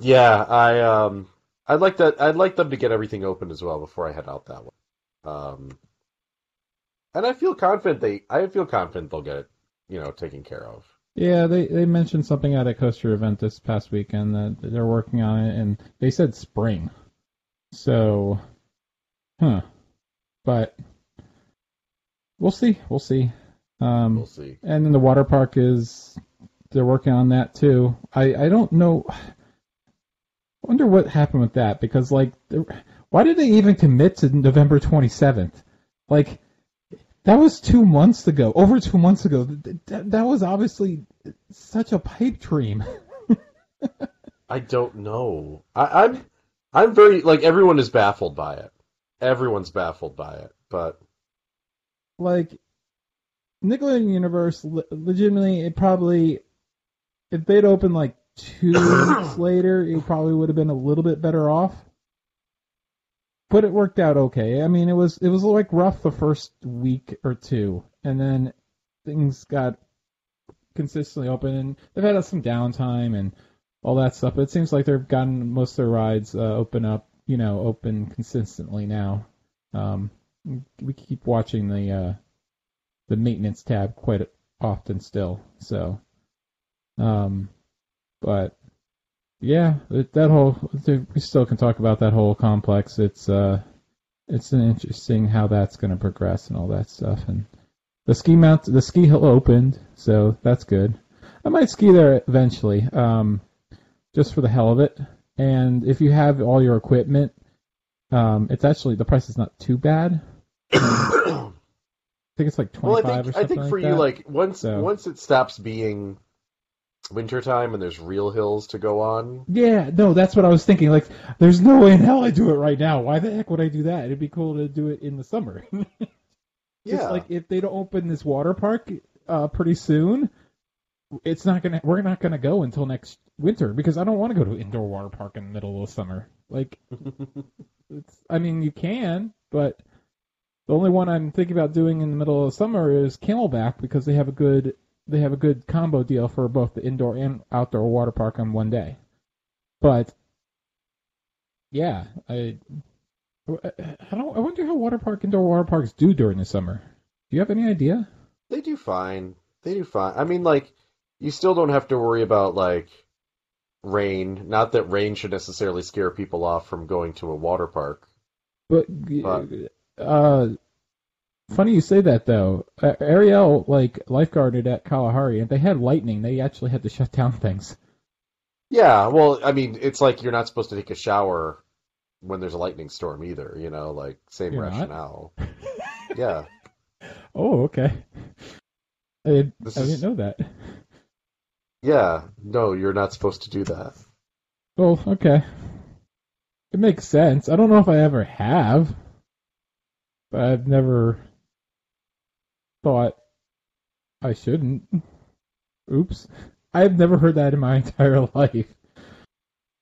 yeah, I um, I'd like that. I'd like them to get everything open as well before I head out that way. Um, and I feel confident they. I feel confident they'll get it, you know, taken care of. Yeah, they they mentioned something at a coaster event this past weekend that they're working on it, and they said spring. So, huh? But we'll see. We'll see. Um, We'll see. and then the water park is they're working on that too. I I don't know. I wonder what happened with that because like, why did they even commit to November twenty seventh? Like, that was two months ago, over two months ago. Th- th- that was obviously such a pipe dream. I don't know. I, I'm I'm very like everyone is baffled by it. Everyone's baffled by it, but like Nickelodeon Universe, legitimately, it probably if they'd opened like two weeks later, it probably would have been a little bit better off. But it worked out okay. I mean, it was it was like rough the first week or two, and then things got consistently open, and they've had some downtime and all that stuff. But it seems like they've gotten most of their rides uh, open up, you know, open consistently now. Um, we keep watching the uh, the maintenance tab quite often still. So, um, but yeah, that, whole we still can talk about that whole complex. It's uh, it's an interesting how that's going to progress and all that stuff. And the ski mount, the ski hill opened, so that's good. I might ski there eventually, um, just for the hell of it. And if you have all your equipment, um, it's actually the price is not too bad. I think it's like well, twenty I five think I think for like you, that. like once So- once it stops being wintertime and there's real hills to go on, Yeah, no, that's what I was thinking. Like, there's no way in hell I do it right now. Why the heck would I do that? It'd be cool to do it in the summer. Just yeah, like if they don't open this water park uh, pretty soon, it's not gonna. We're not gonna go until next winter because I don't want to go to an indoor water park in the middle of the summer. Like, it's. I mean, you can, but The only one I'm thinking about doing in the middle of summer is Camelback because they have a good they have a good combo deal for both the indoor and outdoor water park on one day. But yeah, I I don't I wonder how water park indoor water parks do during the summer. Do you have any idea? They do fine. They do fine. I mean, like, you still don't have to worry about like rain. Not that rain should necessarily scare people off from going to a water park. But, But- uh, funny you say that though. Uh, Ariel like lifeguarded at Kalahari, and they had lightning. They actually had to shut down things. Yeah, well, I mean, it's like you're not supposed to take a shower when there's a lightning storm either. You know, like same You're rationale. yeah. Oh, okay. I, is- didn't know that. Yeah, no, you're not supposed to do that. Well, okay. It makes sense. I don't know if I ever have, but I've never thought I shouldn't. Oops. I've never heard that in my entire life.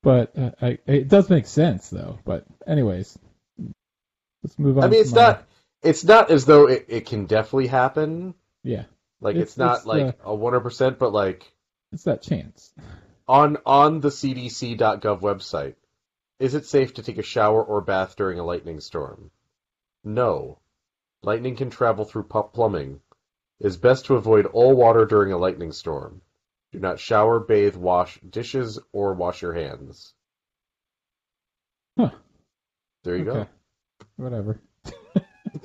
But uh, I, it does make sense, though. But, anyways, let's move on. I mean, it's my- not it's not as though it, it can definitely happen. Yeah, Like It's- it's, not it's like a 100%, but like it's that chance. on on the cdc.gov website, is it safe to take a shower or bath during a lightning storm? No. Lightning can travel through plumbing. It is best to avoid all water during a lightning storm. Do not shower, bathe, wash dishes, or wash your hands. Huh. There you Okay. Whatever.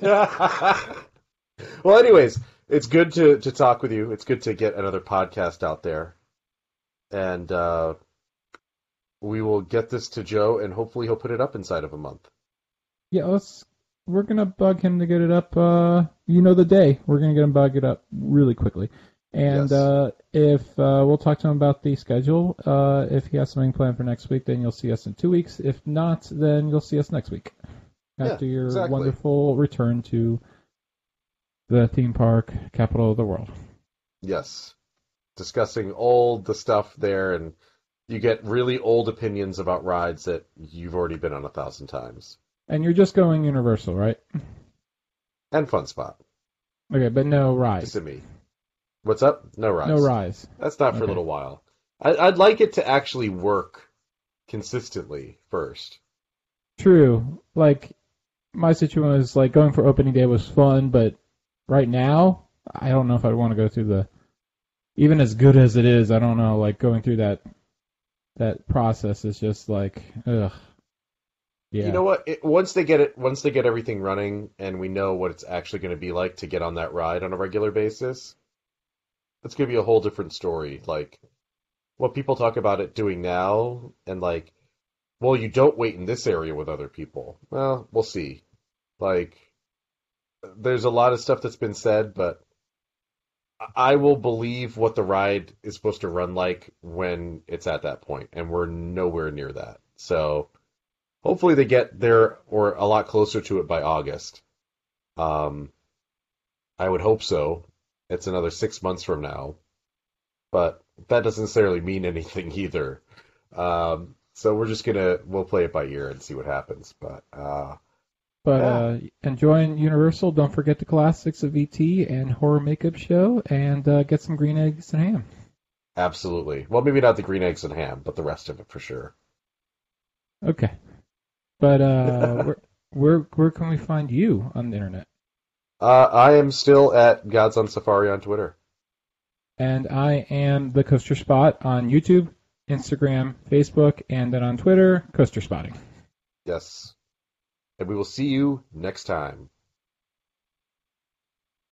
well, anyways, it's good to, to talk with you. It's good to get another podcast out there. And uh, we will get this to Joe, and hopefully he'll put it up inside of a month. Yeah, let's. We're gonna bug him to get it up. Uh, you know the day. We're gonna get him bug it up really quickly. And Yes. uh, if uh, we'll talk to him about the schedule. Uh, if he has something planned for next week, then you'll see us in two weeks. If not, then you'll see us next week Yeah, after your exactly. wonderful return to the theme park capital of the world. Yes. Discussing all the stuff there, and you get really old opinions about rides that you've already been on a thousand times. And you're just going Universal, right? And Fun Spot. Okay, but no rise. Just to me. What's up? No rise. No rise. That's not for Okay. a little while. I, I'd like it to actually work consistently first. True. Like my situation was like going for opening day was fun, but right now I don't know if I'd want to go through the even as good as it is, I don't know, like going through that that process is just like ugh. Yeah. You know what? It, once they get it, once they get everything running, and we know what it's actually going to be like to get on that ride on a regular basis, it's going to be a whole different story. Like what people talk about it doing now, and like, well, you don't wait in this area with other people. Well, we'll see. Like, there's a lot of stuff that's been said, but I will believe what the ride is supposed to run like when it's at that point, and we're nowhere near that. So hopefully they get there or a lot closer to it by August. Um, I would hope so. It's another six months from now, but that doesn't necessarily mean anything either. Um, so we're just gonna we'll play it by ear and see what happens. But uh, but yeah. uh enjoying Universal, don't forget the classics of ET and horror makeup show and uh, get some green eggs and ham. absolutely, well, maybe not the green eggs and ham, but the rest of it for sure. Okay. But uh where, where where can we find you on the internet? Uh, I am still at Gods on Safari on Twitter. And I am the Coaster Spot on YouTube, Instagram, Facebook, and then on Twitter, Coaster Spotting. Yes, and we will see you next time.